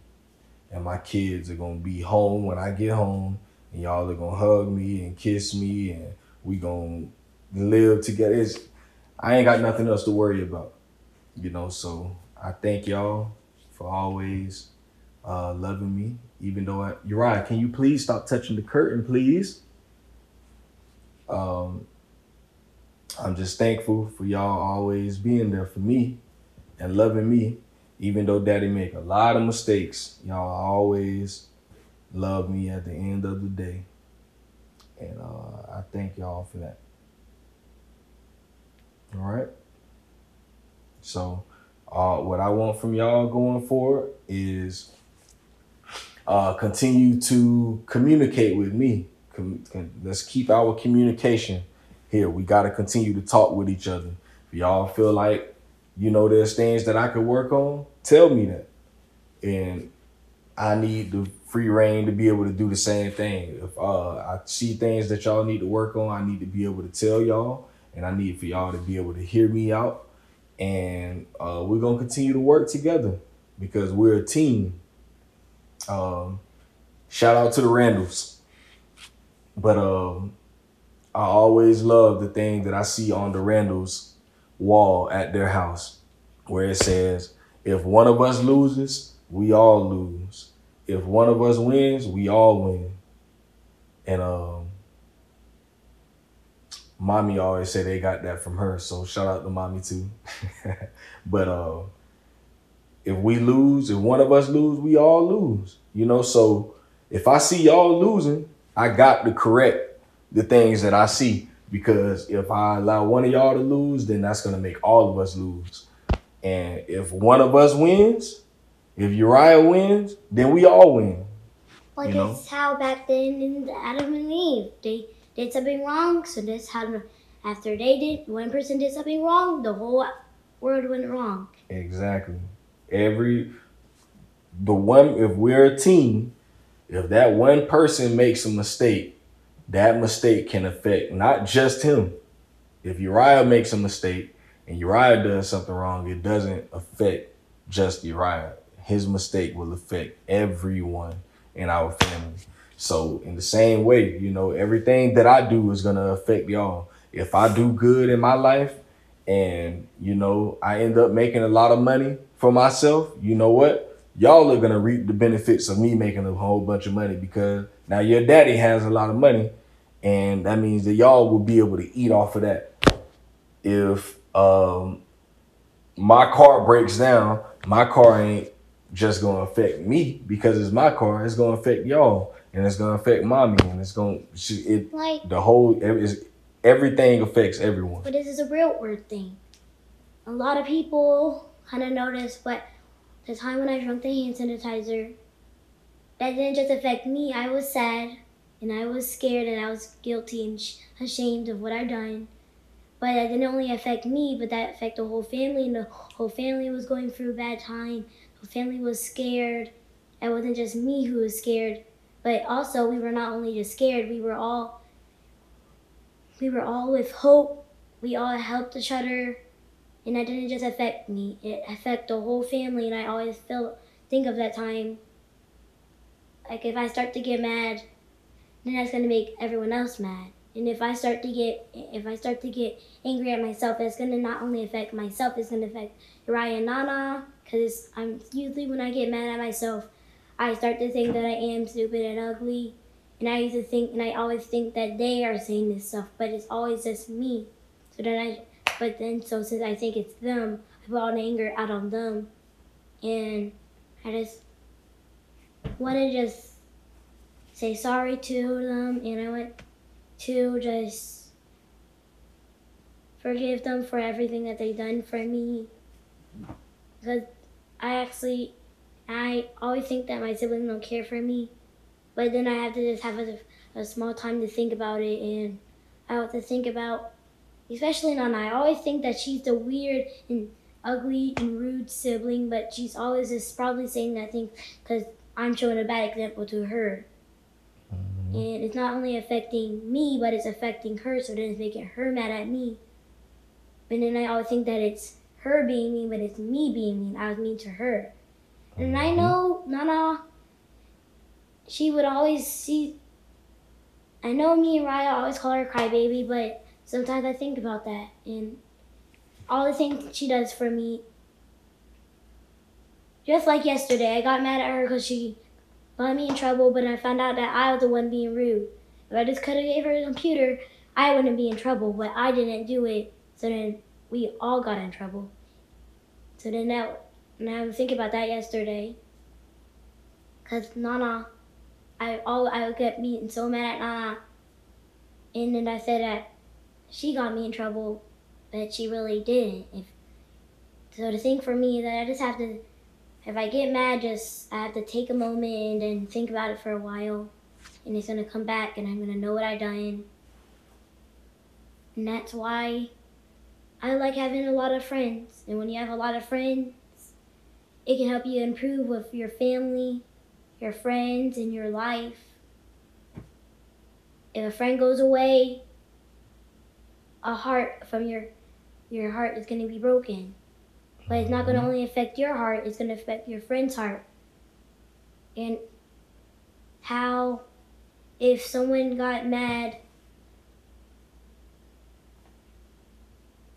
and my kids are to be home when I get home and y'all are to hug me and kiss me and we to live together. It's, I ain't got nothing else to worry about, you know. So I thank y'all for always uh, loving me, even though I, Uriah, can you please stop touching the curtain, please? Um, I'm just thankful for y'all always being there for me and loving me, even though daddy make a lot of mistakes. Y'all always love me at the end of the day. And uh, I thank y'all for that. All right. So, uh, what I want from y'all going forward is uh, continue to communicate with me. Com- let's keep our communication here. We got to continue to talk with each other. If y'all feel like, you know, there's things that I could work on, tell me that. And I need the free rein to be able to do the same thing. If uh, I see things that y'all need to work on, I need to be able to tell y'all and I need for y'all to be able to hear me out. And uh, we're gonna continue to work together because we're a team. Um, shout out to the Randalls, but um, I always love the thing that I see on the Randalls wall at their house, where it says, "If one of us loses, we all lose. If one of us wins, we all win." And um, mommy always say they got that from her. So shout out to mommy too. [laughs] but uh, if we lose, if one of us lose, we all lose. You know, so if I see y'all losing, I got to correct the things that I see because if I allow one of y'all to lose, then that's gonna make all of us lose. And if one of us wins, if Uriah wins, then we all win. Like You know? how back then in Adam and Eve, they did something wrong, so this how after they did one person did something wrong, the whole world went wrong. Exactly. Every the one if we're a team, if that one person makes a mistake, that mistake can affect not just him. If Uriah makes a mistake and Uriah does something wrong, it doesn't affect just Uriah. His mistake will affect everyone in our family. So in the same way, you know, everything that I do is gonna affect y'all. If I do good in my life and you know I end up making a lot of money for myself, you know what? Y'all are gonna reap the benefits of me making a whole bunch of money because now your daddy has a lot of money, and that means that y'all will be able to eat off of that. If um my car breaks down, my car ain't just gonna affect me because it's my car. It's gonna affect y'all, and it's gonna affect mommy, and it's gonna she, it Like, the whole everything affects everyone. but this is a real world thing. A lot of people kind of notice, but the time when I drank the hand sanitizer, that didn't just affect me. I was sad, and I was scared, and I was guilty and sh- ashamed of what I done. But that didn't only affect me, but that affected the whole family, and the whole family was going through a bad time. The family was scared. It wasn't just me who was scared, but also we were not only just scared, we were all we were all with hope. We all helped each other, and that didn't just affect me; it affected the whole family. And I always feel think of that time. Like if I start to get mad, then that's gonna make everyone else mad. And if I start to get if I start to get angry at myself, it's gonna not only affect myself, it's gonna affect Uriah and Nana. Cause I'm usually when I get mad at myself, I start to think that I am stupid and ugly. And I used to think, and I always think that they are saying this stuff, but it's always just me. So then I, but then so since I think it's them, I put all the anger out on them, and I just want to just say sorry to them, and I want to just forgive them for everything that they've done for me. Because I actually, I always think that my siblings don't care for me, but then I have to just have a, a small time to think about it, and I have to think about, especially Nana. I always think that she's the weird and ugly and rude sibling, but she's always just probably saying that thing because I'm showing a bad example to her. Mm-hmm. And it's not only affecting me, but it's affecting her, so then it's making her mad at me. And then I always think that it's her being mean, but it's me being mean. I was mean to her. And I mm-hmm. know Nana, she would always see. I know me and Raya always call her crybaby, but sometimes I think about that and all the things she does for me. Just like yesterday, I got mad at her because she got me in trouble, but I found out that I was the one being rude. If I just could have gave her a computer, I wouldn't be in trouble, but I didn't do it. So then we all got in trouble. So then that, and I was thinking about that yesterday. Cause Nana, I all I would get beaten so mad at Nana, and then I said that she got me in trouble, but she really didn't. If so, the thing for me that I just have to if I get mad, just I have to take a moment and think about it for a while, and it's gonna come back, and I'm gonna know what I done. And that's why I like having a lot of friends. And when you have a lot of friends, it can help you improve with your family, your friends, and your life. If a friend goes away, a heart from your your heart is gonna be broken. But it's not going to mm-hmm. only affect your heart, it's going to affect your friend's heart. And how, if someone got mad,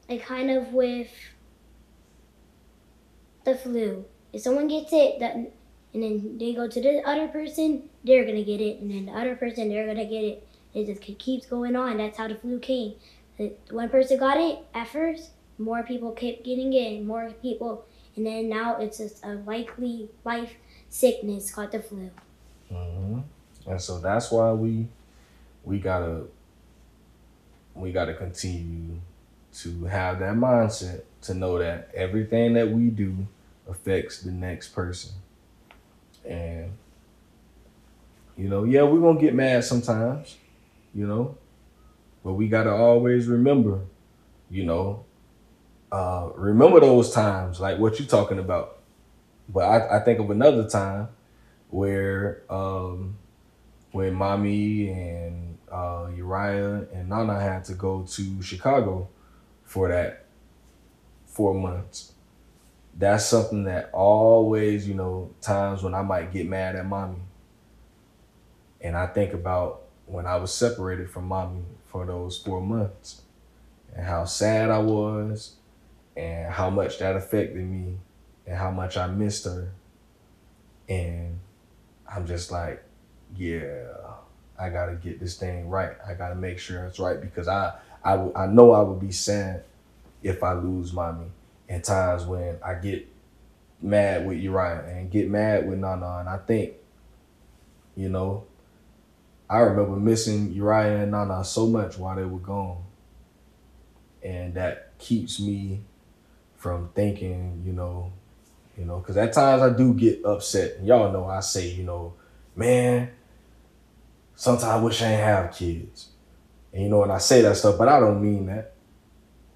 like kind of with the flu, if someone gets it, that and then they go to the other person, they're to get it. And then the other person, they're to get it. It just keeps going on. That's how the flu came. One person got it at first, more people kept getting it, more people, and then now it's just a likely life sickness called the flu. hmm And so that's why we we gotta we gotta continue to have that mindset to know that everything that we do affects the next person. And you know, yeah, we're gonna get mad sometimes, you know, but we gotta always remember, you know, uh, remember those times, like what you're talking about. But I, I think of another time where um, when mommy and uh, Uriah and Nana had to go to Chicago for that four months. That's something that always, you know, times when I might get mad at mommy. And I think about when I was separated from mommy for those four months and how sad I was and how much that affected me and how much I missed her. And I'm just like, yeah, I gotta get this thing right. I gotta make sure it's right because I, I, I know I would be sad if I lose mommy. And times when I get mad with Uriah and get mad with Nana, and I think, you know, I remember missing Uriah and Nana so much while they were gone, and that keeps me from thinking, you know, you know, because at times I do get upset. And y'all know I say, you know, man, sometimes I wish I ain't have kids. And you know, and I say that stuff, but I don't mean that.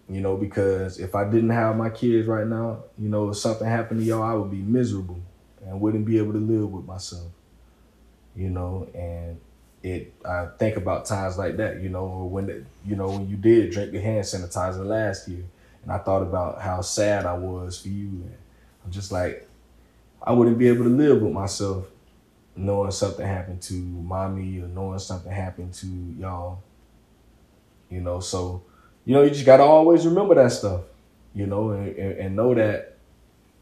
You know, because if I didn't have my kids right now, you know, if something happened to y'all, I would be miserable and wouldn't be able to live with myself. You know, and it I think about times like that, you know, or when the, you know, when you did drink the hand sanitizer last year and I thought about how sad I was for you. And I'm just like, I wouldn't be able to live with myself knowing something happened to mommy or knowing something happened to y'all. You know, so you know you just gotta always remember that stuff. You know, and, and, know that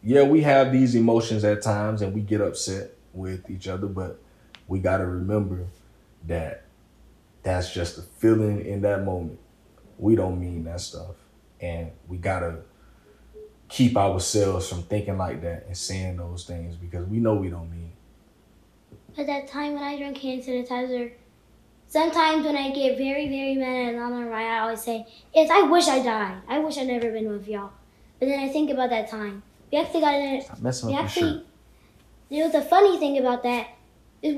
yeah, we have these emotions at times and we get upset with each other, but we gotta remember that that's just a feeling in that moment. We don't mean that stuff. And we gotta keep ourselves from thinking like that and saying those things because we know we don't mean. At that time when I drank hand sanitizer, sometimes when I get very, very mad at Mama and Ryan, I always say, Yes, I wish I died. I wish I'd never been with y'all. But then I think about that time. We actually got in messing we actually shirt. you know the funny thing about that is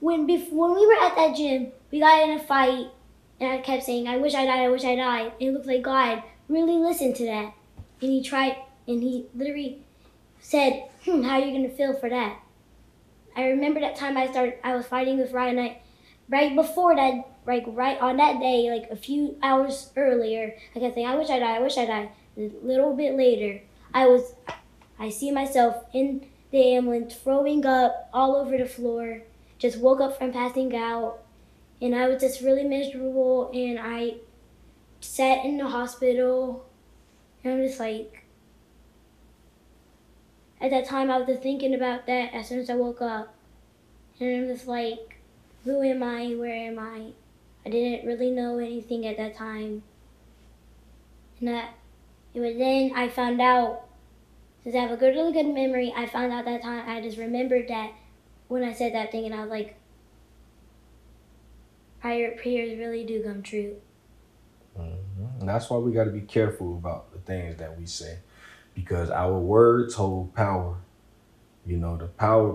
when before when we were at that gym, we got in a fight and I kept saying, I wish I died, I wish I died. And it looked like God really listened to that. And he tried and he literally said, Hmm, how are you gonna feel for that? I remember that time I started I was fighting with Ryan I, right before that like right on that day, like a few hours earlier, I kept saying, I wish I died, I wish I died. A little bit later, I was I see myself in the ambulance throwing up all over the floor. Just woke up from passing out, and I was just really miserable. And I sat in the hospital, and I'm just like, at that time, I was just thinking about that as soon as I woke up, and I'm just like, who am I? Where am I? I didn't really know anything at that time, and that it was then I found out since I have a good, really good memory, I found out that time. I just remembered that when I said that thing, and I was like, "Prior prayers really do come true." Mhm. And that's why we got to be careful about the things that we say because our words hold power. You know, the power,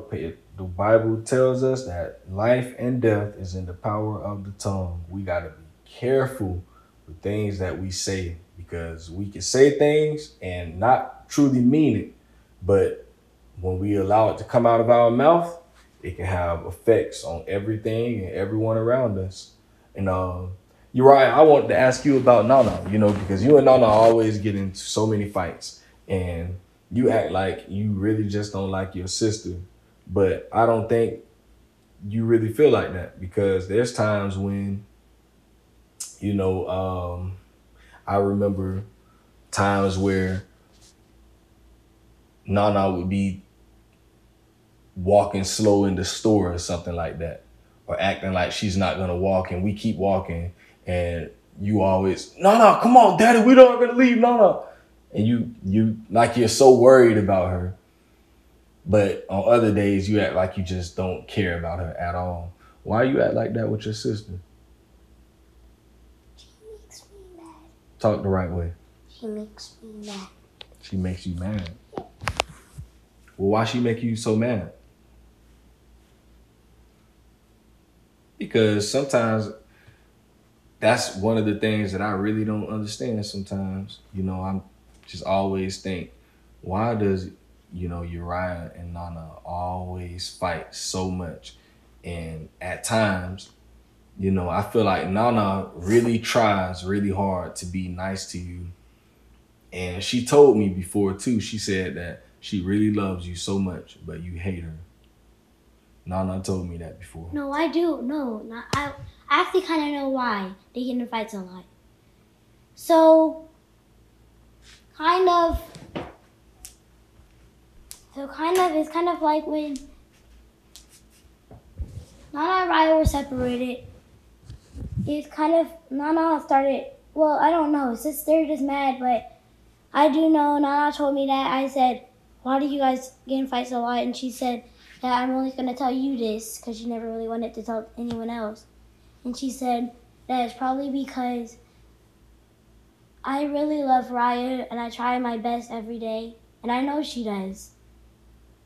the Bible tells us that life and death is in the power of the tongue. We got to be careful with things that we say because we can say things and not truly mean it. But when we allow it to come out of our mouth, it can have effects on everything and everyone around us. And, um, right. I wanted to ask you about Nana, you know, because you and Nana always get into so many fights, and you act like you really just don't like your sister. But I don't think you really feel like that because there's times when, you know, um, I remember times where Nana would be walking slow in the store or something like that, or acting like she's not gonna walk, and we keep walking and you always no come on daddy we don't gonna leave no and you you like you're so worried about her but on other days you act like you just don't care about her at all why you act like that with your sister She makes me mad. talk the right way She makes me mad. she makes you mad well why she make you so mad because sometimes that's one of the things that I really don't understand sometimes. You know, I'm just always think, why does, you know, Uriah and Nana always fight so much? And at times, you know, I feel like Nana really tries really hard to be nice to you. And she told me before too, she said that she really loves you so much, but you hate her. Nana told me that before. No, I do. No, not, I, I actually kind of know why they get in fights a lot. So, kind of. So, kind of, it's kind of like when Nana and Raya were separated. It's kind of, Nana started, well, I don't know. Just, they're just mad, but I do know Nana told me that. I said, why do you guys get in fights a lot? And she said, that I'm only going to tell you this because she never really wanted to tell anyone else. And she said that it's probably because I really love Raya and I try my best every day. And I know she does.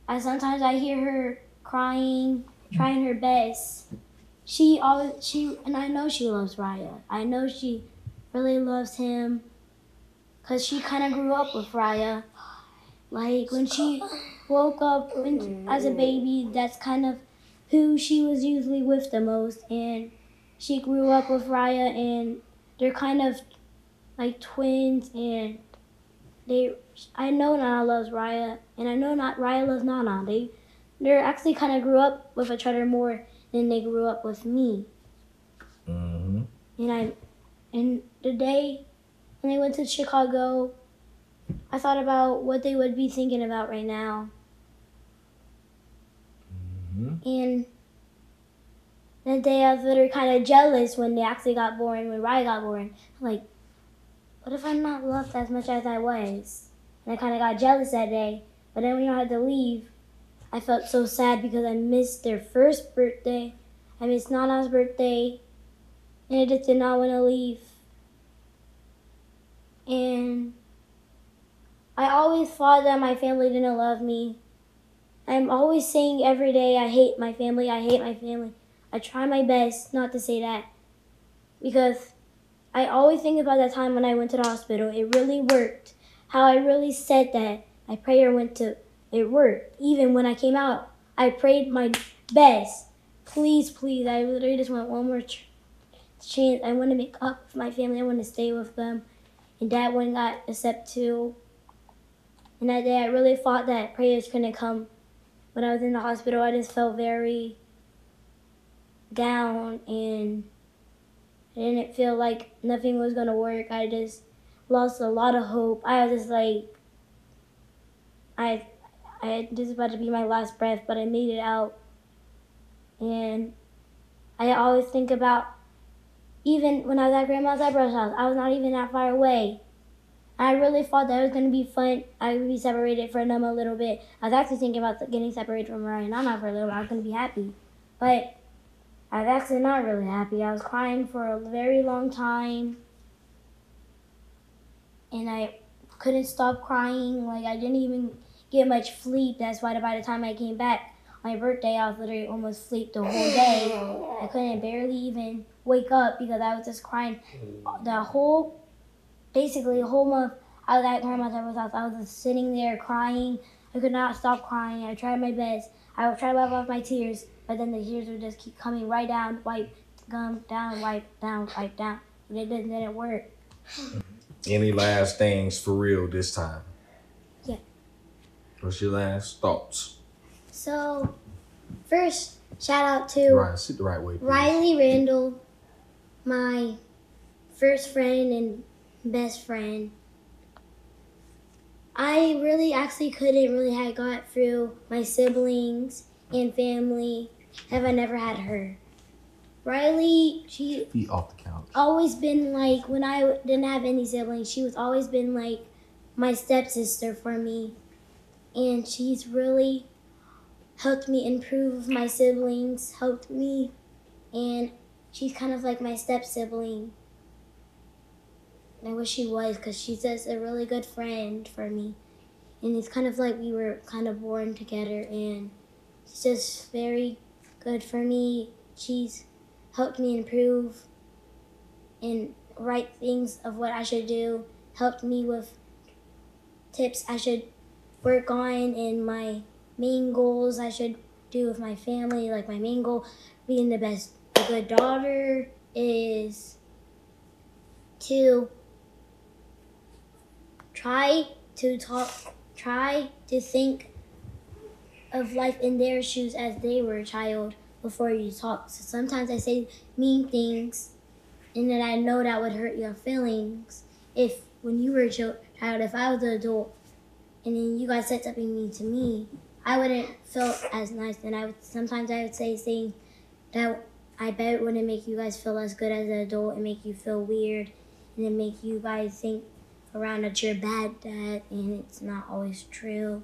I sometimes I hear her crying, trying her best. She always she and I know she loves Raya. I know she really loves him cuz she kind of grew up with Raya. Like when she woke up when, as a baby, that's kind of who she was usually with the most. And she grew up with Raya, and they're kind of like twins. And they, I know Nana loves Raya, and I know not Raya loves Nana. They, they actually kind of grew up with each other more than they grew up with me. Mm-hmm. And I, And the day when they went to Chicago, I thought about what they would be thinking about right now. Mhm. And that day I was literally kind of jealous when they actually got born, when Raya got born. Like, what if I'm not loved as much as I was? And I kind of got jealous that day. But then when I had to leave, I felt so sad because I missed their first birthday. I missed Nana's birthday. And I just did not want to leave. And I always thought that my family didn't love me. I'm always saying every day, I hate my family, I hate my family. I try my best not to say that because I always think about that time when I went to the hospital. It really worked. How I really said that. My prayer went to, it worked. Even when I came out, I prayed my best. Please, please, I literally just want one more ch- chance. I want to make up with my family. I want to stay with them. And dad wouldn't got accept too. And that day, I really thought that prayers couldn't come. When I was in the hospital, I just felt very down and I didn't feel like nothing was gonna work. I just lost a lot of hope. I was just like, I, I is about to be my last breath, but I made it out. And I always think about, even when I was at Grandma's eyebrow house, I was not even that far away. I really thought that it was gonna be fun. I would be separated from them a little bit. I was actually thinking about getting separated from Ryan and Nana for a little bit. I was gonna be happy, but I was actually not really happy. I was crying for a very long time, and I couldn't stop crying. Like I didn't even get much sleep. That's why by the time I came back, on my birthday, I was literally almost asleep the whole day. I couldn't barely even wake up because I was just crying the whole, basically the whole month. I was at grandma's house. I was just sitting there crying. I could not stop crying. I tried my best. I would try to wipe off my tears, but then the tears would just keep coming right down, wipe, gum down, wipe down, wipe down. And it didn't, didn't work. [sighs] Any last things for real this time? Yeah. What's your last thoughts? So, first, shout out to Right, sit the right way. please. Riley Randall, my first friend and best friend. I really actually couldn't really have got through my siblings and family if I never had her. Riley, she Feet off the couch. always been like when I didn't have any siblings, she was always been like my stepsister for me. And she's really helped me improve my siblings, helped me and she's kind of like my step sibling. I wish she was because she's just a really good friend for me. And it's kind of like we were kind of born together and she's just very good for me. She's helped me improve and right things of what I should do, helped me with tips I should work on and my main goals I should do with my family. Like my main goal being the best a good daughter is to try to talk try to think of life in their shoes as they were a child before you talk. So sometimes I say mean things and then I know that would hurt your feelings if when you were a chil- child, if I was an adult and then you guys said something mean to me, I wouldn't feel as nice. And I would sometimes I would say things that I bet wouldn't make you guys feel as good as an adult and make you feel weird and then make you guys think around that you're bad dad and it's not always true.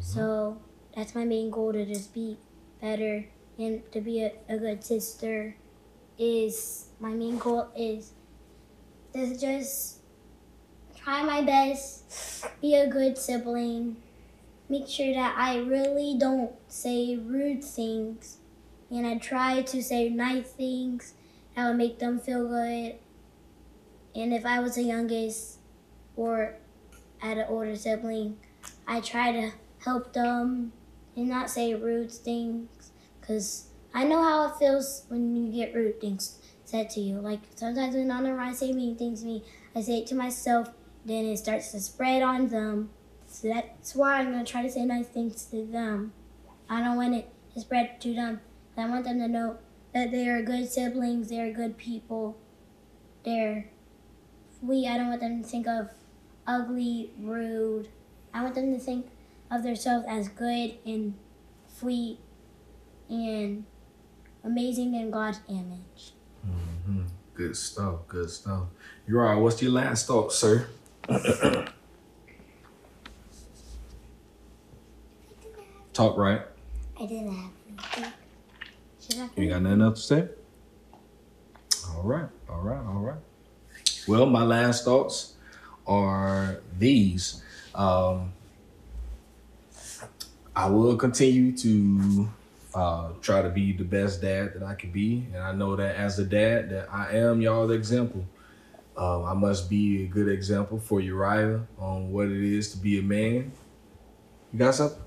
So that's my main goal to just be better and to be a, a good sister is my main goal is to just try my best, be a good sibling, make sure that I really don't say rude things, and I try to say nice things that would make them feel good. And if I was the youngest or at an older sibling, I try to help them and not say rude things because I know how it feels when you get rude things said to you. Like sometimes when Nana Ryan say mean things to me, I say it to myself, then it starts to spread on them. So that's why I'm gonna try to say nice things to them. I don't want it to spread to them. I want them to know that they are good siblings, they are good people, they're we I don't want them to think of ugly, rude. I want them to think of themselves as good and free and amazing in God's image. Mhm. Good stuff. Good stuff. You're right. What's your last thought, sir? [clears throat] Talk right. I didn't have anything. You ain't got nothing else to say? All right, all right, all right. Well, my last thoughts are these. Um, I will continue to uh, try to be the best dad that I can be, and I know that as a dad, that I am y'all's example. Um, I must be a good example for Uriah on what it is to be a man. You got something?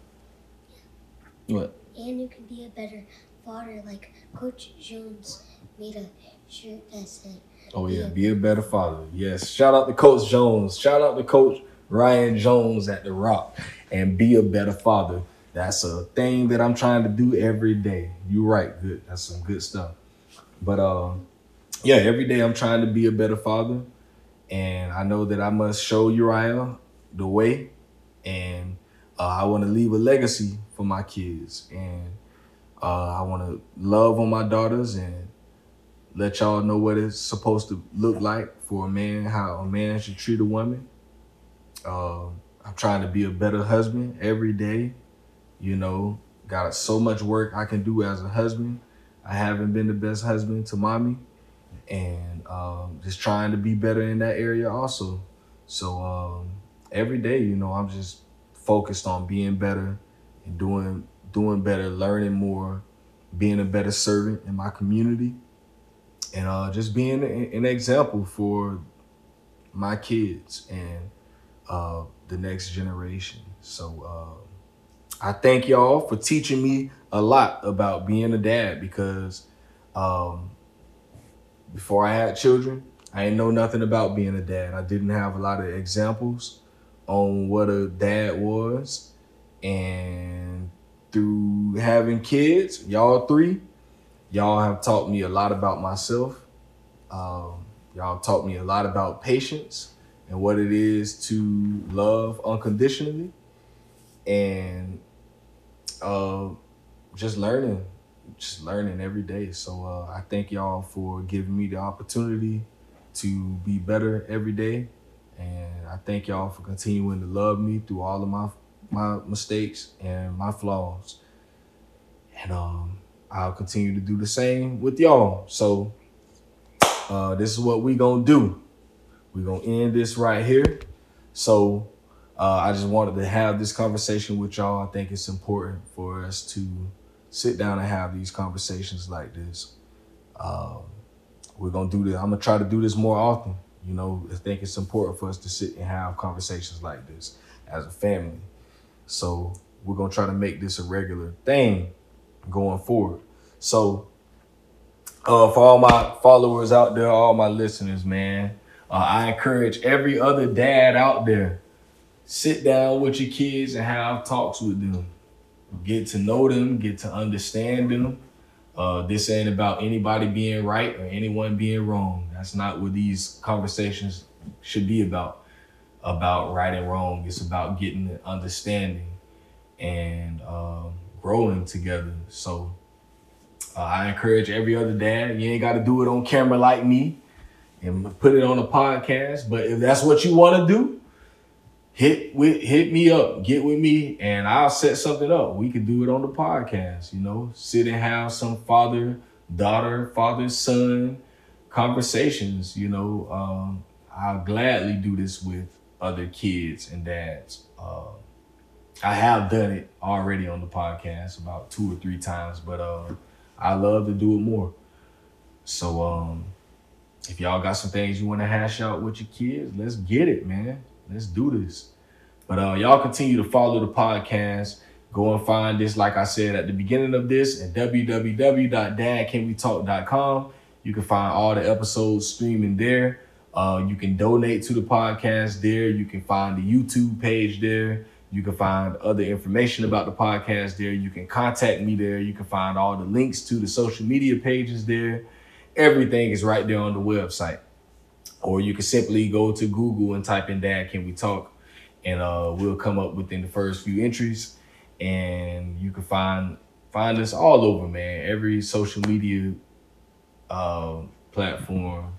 What? And you can be a better father, like Coach Jones made a shirt that said, Oh yeah, Yeah. be a better father. Yes. Shout out to Coach Jones. Shout out to Coach Ryan Jones at the Rock. And be a better father. That's a thing that I'm trying to do every day. You're right. Good. That's some good stuff. But um, yeah, every day I'm trying to be a better father. And I know that I must show Uriah the way. And uh, I want to leave a legacy for my kids. And uh, I want to love on my daughters and let y'all know what it's supposed to look like for a man, how a man should treat a woman. Um, I'm trying to be a better husband every day. You know, got so much work I can do as a husband. I haven't been the best husband to mommy, and um, just trying to be better in that area also. So um, every day, you know, I'm just focused on being better and doing doing better, learning more, being a better servant in my community and uh, just being an example for my kids and uh, the next generation. So uh, I thank y'all for teaching me a lot about being a dad because um, before I had children, I didn't know nothing about being a dad. I didn't have a lot of examples on what a dad was, and through having kids, y'all three, y'all have taught me a lot about myself. Um, y'all taught me a lot about patience and what it is to love unconditionally, and uh, just learning, just learning every day. So uh, I thank y'all for giving me the opportunity to be better every day, and I thank y'all for continuing to love me through all of my my mistakes and my flaws, and um. I'll continue to do the same with y'all. So uh, this is what we gonna do. we gonna end this right here. So uh, I just wanted to have this conversation with y'all. I think it's important for us to sit down and have these conversations like this. Um, we're gonna do this. I'm gonna try to do this more often. You know, I think it's important for us to sit and have conversations like this as a family. So we're gonna try to make this a regular thing going forward. So, uh, for all my followers out there, all my listeners, man, uh, I encourage every other dad out there sit down with your kids and have talks with them. Get to know them, get to understand them. Uh, this ain't about anybody being right or anyone being wrong. That's not what these conversations should be about. About right and wrong. It's about getting an understanding and um, growing together. So uh, I encourage every other dad. You ain't got to do it on camera like me and put it on a podcast. But if that's what you want to do, hit with hit me up, get with me, and I'll set something up. We could do it on the podcast. You know, sit and have some father daughter, father son conversations. You know, um, I'll gladly do this with other kids and dads. Uh, I have done it already on the podcast about two or three times, but uh, I love to do it more. So um, if y'all got some things you want to hash out with your kids, let's get it, man. Let's do this. But uh, y'all continue to follow the podcast. Go and find this, like I said at the beginning of this, at www.dadcanwetalk.com. You can find all the episodes streaming there. Uh, you can donate to the podcast there. You can find the YouTube page there. You can find other information about the podcast there. You can contact me there. You can find all the links to the social media pages there. Everything is right there on the website. Or you can simply go to Google and type in Dad Can We Talk, and uh, we'll come up within the first few entries, and you can find find us all over, man. Every social media uh, platform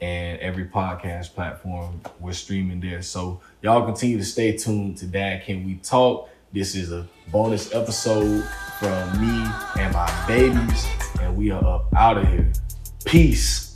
and every podcast platform we're streaming there. So y'all continue to stay tuned to Dad Can We Talk. This is a bonus episode from me and my babies, and we are up out of here. Peace.